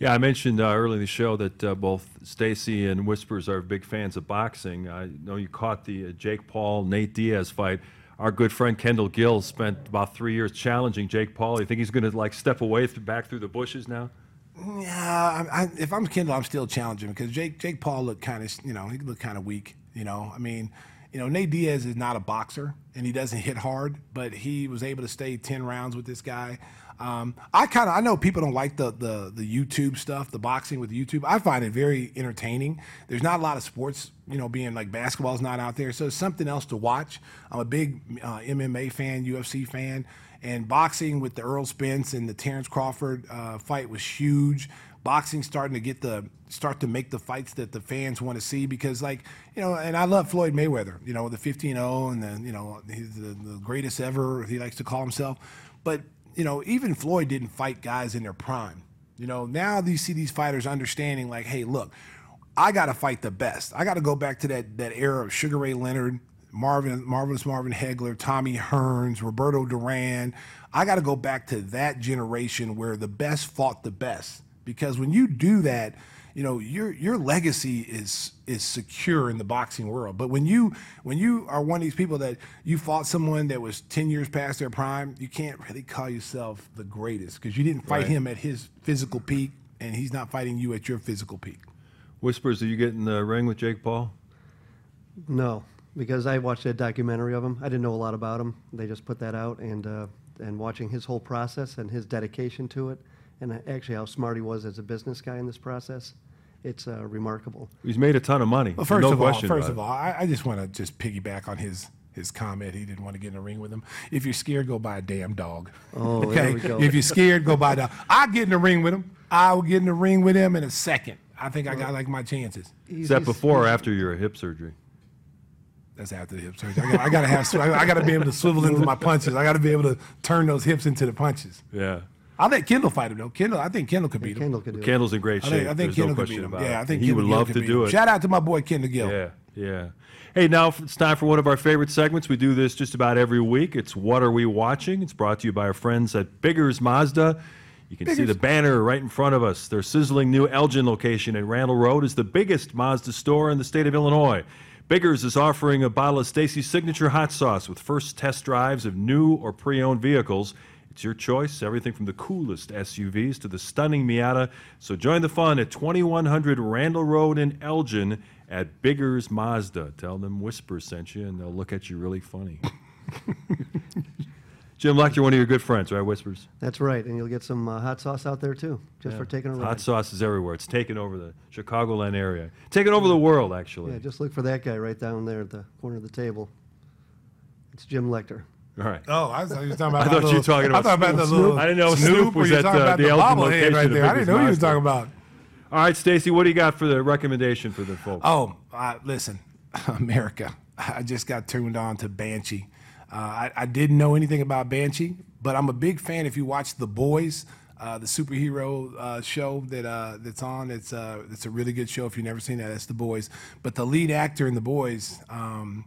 Yeah, I mentioned uh, earlier in the show that uh, both Stacy and Whispers are big fans of boxing. I know you caught the uh, Jake Paul Nate Diaz fight. Our good friend Kendall Gill spent about three years challenging Jake Paul. You think he's going to like step away th- back through the bushes now? Yeah, I, I, if I'm Kendall, I'm still challenging because Jake Jake Paul looked kind of you know he looked kind of weak. You know, I mean, you know Nate Diaz is not a boxer and he doesn't hit hard, but he was able to stay ten rounds with this guy. Um, I kind of I know people don't like the, the the YouTube stuff, the boxing with YouTube. I find it very entertaining. There's not a lot of sports, you know, being like basketball's not out there, so it's something else to watch. I'm a big uh, MMA fan, UFC fan, and boxing with the Errol Spence and the Terrence Crawford uh, fight was huge. Boxing starting to get the start to make the fights that the fans want to see because like you know and I love Floyd Mayweather you know the 15-0 and the you know he's the, the greatest ever he likes to call himself but you know, even Floyd didn't fight guys in their prime. You know, now you see these fighters understanding, like, hey, look, I got to fight the best. I got to go back to that that era of Sugar Ray Leonard, Marvin, Marvelous Marvin Hagler, Tommy Hearns, Roberto Duran. I got to go back to that generation where the best fought the best. Because when you do that, you know your your legacy is is secure in the boxing world. But when you when you are one of these people that you fought someone that was ten years past their prime, you can't really call yourself the greatest because you didn't fight Right. him at his physical peak, and he's not fighting you at your physical peak. Whispers, are you getting in the ring with Jake Paul? No, because I watched that documentary of him. I didn't know a lot about him. They just put that out, and uh, and watching his whole process and his dedication to it, and actually how smart he was as a business guy in this process, it's uh, remarkable. He's made a ton of money. Well, first no of all, question first of all, I, I just want to just piggyback on his his comment. He didn't want to get in the ring with him. If you're scared, go buy a damn dog. Oh, okay. there we go. If you're scared, go buy a dog. I get in the ring with him. I will get in the ring with him in a second. I think I got like my chances. Is that before or after your hip surgery? That's after the hip surgery. I got, I got to have. I got to be able to swivel into my punches. I got to be able to turn those hips into the punches. Yeah. I'll let Kendall fight him though. Kendall, I think Kendall could beat him. Kendall could do it. Kendall's in great I shape. think, I think There's no Kendall could question beat him. about Yeah, it. I think he Kendall would love could to do it. Shout out to my boy Kendall Gill. Yeah, yeah. Hey, now it's time for one of our favorite segments. We do this just about every week. It's What Are We Watching? It's brought to you by our friends at Biggers Mazda. You can see the banner right in front of us. Their sizzling new Elgin location in Randall Road is the biggest Mazda store in the state of Illinois. Biggers is offering a bottle of Stacy's signature hot sauce with first test drives of new or pre owned vehicles. It's your choice, everything from the coolest SUVs to the stunning Miata. So join the fun at 2100 Randall Road in Elgin at Biggers Mazda. Tell them Whisper sent you, and they'll look at you really funny. Jim Lecter, one of your good friends, right, Whispers? That's right, and you'll get some uh, hot sauce out there too, just for taking a ride. Hot sauce is everywhere. It's taken over the Chicagoland area, taken over the world, actually. Yeah, just look for that guy right down there at the corner of the table. It's Jim Lecter. All right. Oh, I thought you were talking about. I that thought you were talking about I thought about the Snoop. little. I didn't know Snoop, Snoop was at, talking the the Elgin bobblehead location right there. I didn't know you was Mazda. talking about. All right, Stacy, what do you got for the recommendation for the folks? Oh, uh, listen, America. I just got turned on to Banshee. Uh, I, I didn't know anything about Banshee, but I'm a big fan. If you watch The Boys, uh, the superhero uh, show that uh, that's on, it's uh, it's a really good show. If you've never seen that, that's The Boys. But the lead actor in The Boys, um,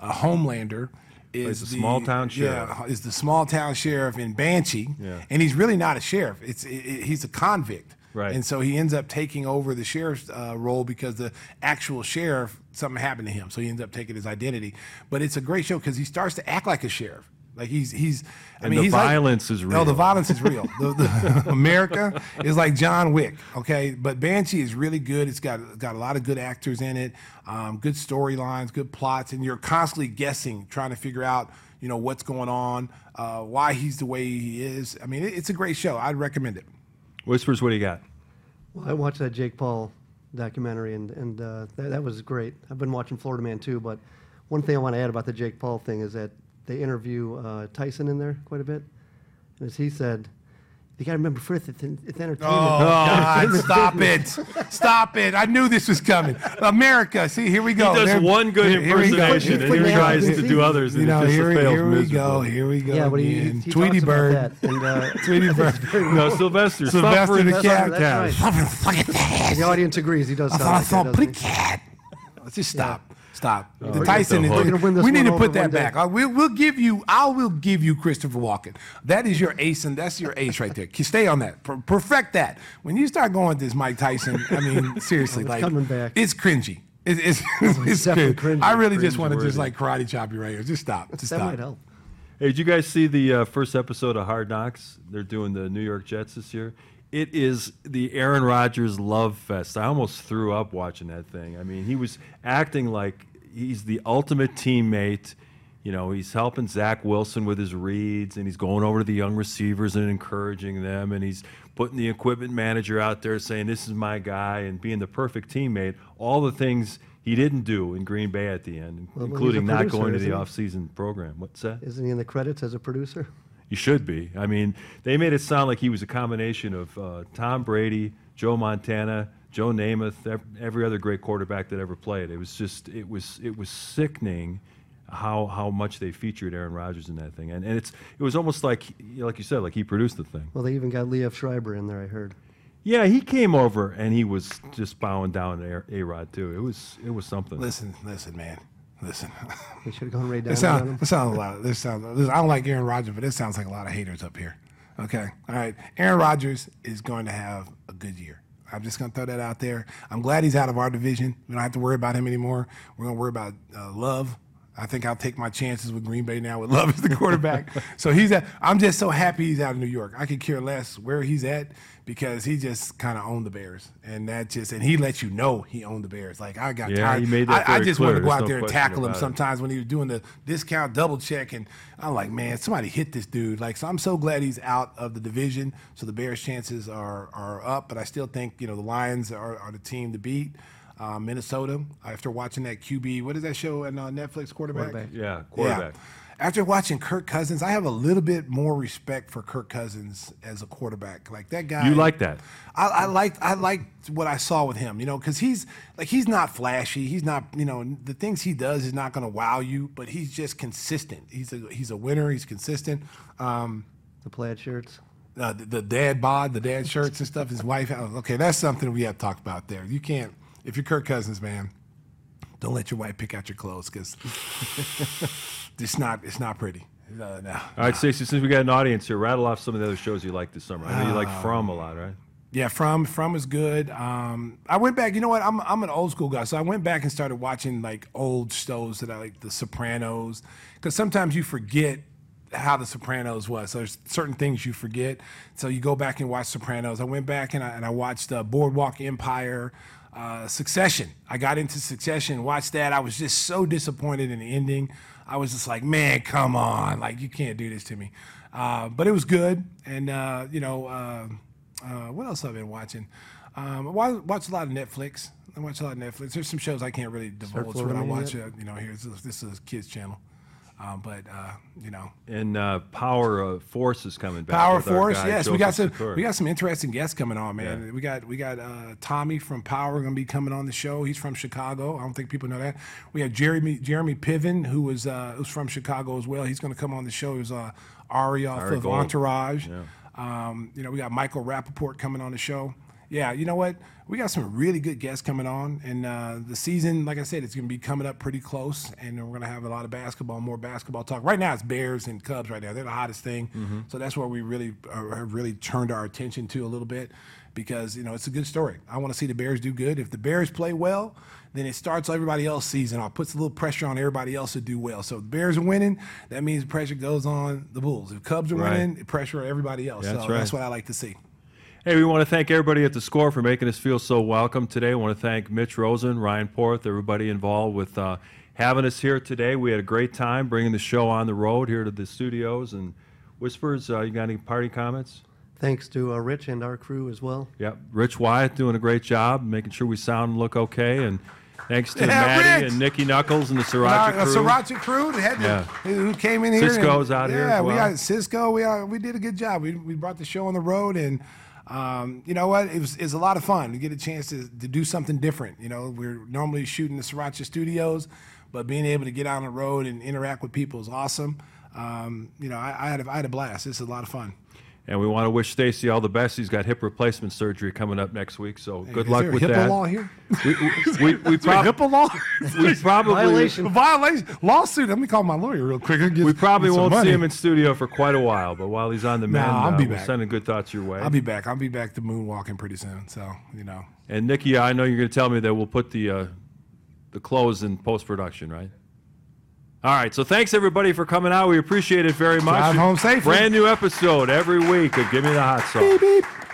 uh, Homelander. Is the small town sheriff. Yeah, is the small town sheriff in Banshee, Yeah. and he's really not a sheriff. It's it, it- he's a convict, Right. And so he ends up taking over the sheriff's uh, role because the actual sheriff something happened to him, so he ends up taking his identity. But it's a great show because he starts to act like a sheriff. Like he's he's. I And mean, the he's like- violence is real. No, the violence is real. The- the- America is like John Wick. Okay, but Banshee is really good. It's got got a lot of good actors in it, um, good storylines, good plots, and you're constantly guessing, trying to figure out you know what's going on, uh, why he's the way he is. I mean, it, it's a great show. I'd recommend it. Whispers, what do you got? Well, I watched that Jake Paul documentary, and and uh, that, that was great. I've been watching Florida Man too, but one thing I want to add about the Jake Paul thing is that they interview uh, Tyson in there quite a bit, and as he said, you got to remember first it's, it's entertainment. Oh, God, stop it. Stop it. I knew this was coming. America, see, here we go. He does There- one good here- here go. impersonation, and he tries to do others, and You it know, just here, fails here we go. Here we go. Yeah, but he, again. he, he Tweety talks Bird. about that, and uh, Tweety Bird. No, Sylvester. Sylvester Suffering the the cat. That's right. the audience agrees. He does I thought I saw a pretty cat. Let's just stop. Stop. the Tyson. gonna- is- we're gonna win this we need to put that back. Uh, We'll, we'll give you. I will give you Christopher Walken. That is your ace, and that's your ace right there. Stay on that. Perfect that. When you start going with this Mike Tyson, I mean, seriously, It's like coming back. it's cringy. It, it's it's, definitely cringe. cringy. I really just want to just like karate chop you right here. Just stop. Just That stop. might help. Hey, did you guys see the uh, first episode of Hard Knocks? They're doing the New York Jets this year. It is the Aaron Rodgers love fest. I almost threw up watching that thing. I mean, he was acting like he's the ultimate teammate. You know, he's helping Zach Wilson with his reads, and he's going over to the young receivers and encouraging them, and he's putting the equipment manager out there saying, "This is my guy," and being the perfect teammate. All the things he didn't do in Green Bay at the end, Well, including not going to the off-season program. What's that? Isn't he in the credits as a producer? You should be. I mean, they made it sound like he was a combination of uh, Tom Brady, Joe Montana, Joe Namath, every other great quarterback that ever played. It was just, it was, it was sickening how how much they featured Aaron Rodgers in that thing, and and it's it was almost like like you said, like he produced the thing. Well, they even got Liev Schreiber in there. I heard. Yeah, he came over and he was just bowing down to A Rod too. It was it was something. Listen, listen, man. Listen. They should have gone right down. On sounds, sounds a lot. This sounds. Listen, I don't like Aaron Rodgers, but it sounds like a lot of haters up here. Okay, all right. Aaron Rodgers is going to have a good year. I'm just going to throw that out there. I'm glad he's out of our division. We don't have to worry about him anymore. We're going to worry about uh, Love. I think I'll take my chances with Green Bay now with Love as the quarterback. so he's at. I'm just so happy he's out of New York. I could care less where he's at because he just kind of owned the Bears, and that just and he let you know he owned the Bears. Like I got Yeah, tired. he made that I, I very just wanted to clear. go out There's there no and tackle him it. sometimes when he was doing the discount double check, and I'm like, man, somebody hit this dude. Like, so I'm so glad he's out of the division. So the Bears' chances are are up, but I still think you know the Lions are, are the team to beat. Uh, Minnesota, after watching that QB, what is that show on uh, Netflix? Quarterback. Quarterback. Yeah, quarterback. After watching Kirk Cousins, I have a little bit more respect for Kirk Cousins as a quarterback. Like that guy. You like that? I, I liked I liked what I saw with him, you know, because he's like he's not flashy. He's not, you know, the things he does is not going to wow you, but he's just consistent. He's a he's a winner. He's consistent. Um, The plaid shirts. uh, the, the dad bod, the dad shirts and stuff. His wife. Okay, that's something we have to talk about there. You can't if you're Kirk Cousins, man. Don't let your wife pick out your clothes because it's not it's not pretty. Uh, no. All right, Stacey, since we got an audience here, rattle off some of the other shows you like this summer. I know you like Um, From a lot, right? Yeah, From From is good. Um, I went back. You know what? I'm I'm an old school guy, so I went back and started watching like old shows that I like, The Sopranos, because sometimes you forget how The Sopranos was. So there's certain things you forget. So you go back and watch Sopranos. I went back and I, and I watched uh, Boardwalk Empire. Uh, Succession. I got into Succession, watched that. I was just so disappointed in the ending. I was just like, man, come on, like you can't do this to me. Uh, but it was good, and uh, you know, uh, uh, what else have I been watching? Um, I wa- watch a lot of Netflix. I watch a lot of Netflix. There's some shows I can't really divulge what I watch. Uh, you know, here this is, this is a kids channel, um, but uh, you know, And uh, Power of Force is coming back. Power Force, guy, yes, we got some Joseph Sikora. we got some interesting guests coming on, man. Yeah. We got we got uh, Tommy from Power going to be coming on the show. He's from Chicago. I don't think people know that. We have Jeremy Jeremy Piven, who was uh, who's from Chicago as well. He's going to come on the show. He was uh, Ari off Ari of Gold. Entourage. Yeah. Um, you know, we got Michael Rapaport coming on the show. Yeah, you know what? We got some really good guests coming on, and uh, the season, like I said, it's going to be coming up pretty close, and we're going to have a lot of basketball, more basketball talk. Right now, it's Bears and Cubs. Right now, they're the hottest thing, Mm-hmm. so that's where we really uh, have really turned our attention to a little bit, because you know it's a good story. I want to see the Bears do good. If the Bears play well, then it starts everybody else's season off, puts a little pressure on everybody else to do well. So if the Bears are winning, that means pressure goes on the Bulls. If Cubs are Right. winning, pressure on everybody else. That's so right. that's what I like to see. Hey, we want to thank everybody at the score for making us feel so welcome today. I want to thank Mitch Rosen, Ryan Porth, everybody involved with uh, having us here today. We had a great time bringing the show on the road here to the studios. And Whispers, uh, you got any party comments? Thanks to uh, Rich and our crew as well. Yep. Rich Wyatt doing a great job, making sure we sound and look okay. And thanks to Yeah, Maddie Rich! and Nikki Knuckles and the Sriracha a crew. Sriracha crew that had to- Yeah. who came in here. Cisco's and- out here Yeah, as we got Cisco. We uh, we did a good job. We, we brought the show on the road, and um, you know what? It was, it was a lot of fun to get a chance to, to do something different. You know, we're normally shooting the Sriracha studios, but being able to get out on the road and interact with people is awesome. Um, you know, I, I had a, I had a blast. This is a lot of fun. And we want to wish Stacy all the best. He's got hip replacement surgery coming up next week, so good Is luck there a with HIPAA that. law here? We, we, we, we, prob- HIPAA law? we probably violation. Violation. Lawsuit. Let me call my lawyer real quick. I'll get- we probably get some won't money. see him in studio for quite a while, but while he's on the Nah, mend, I'll uh, be we're back. sending good thoughts your way. I'll be back. I'll be back to moonwalking pretty soon. So you know. and Nikki, I know you're going to tell me that we'll put the uh, the clothes in post production, right? All right. So thanks everybody for coming out. We appreciate it very much. Drive home safely. Brand new episode every week of Give Me the Hot Sauce.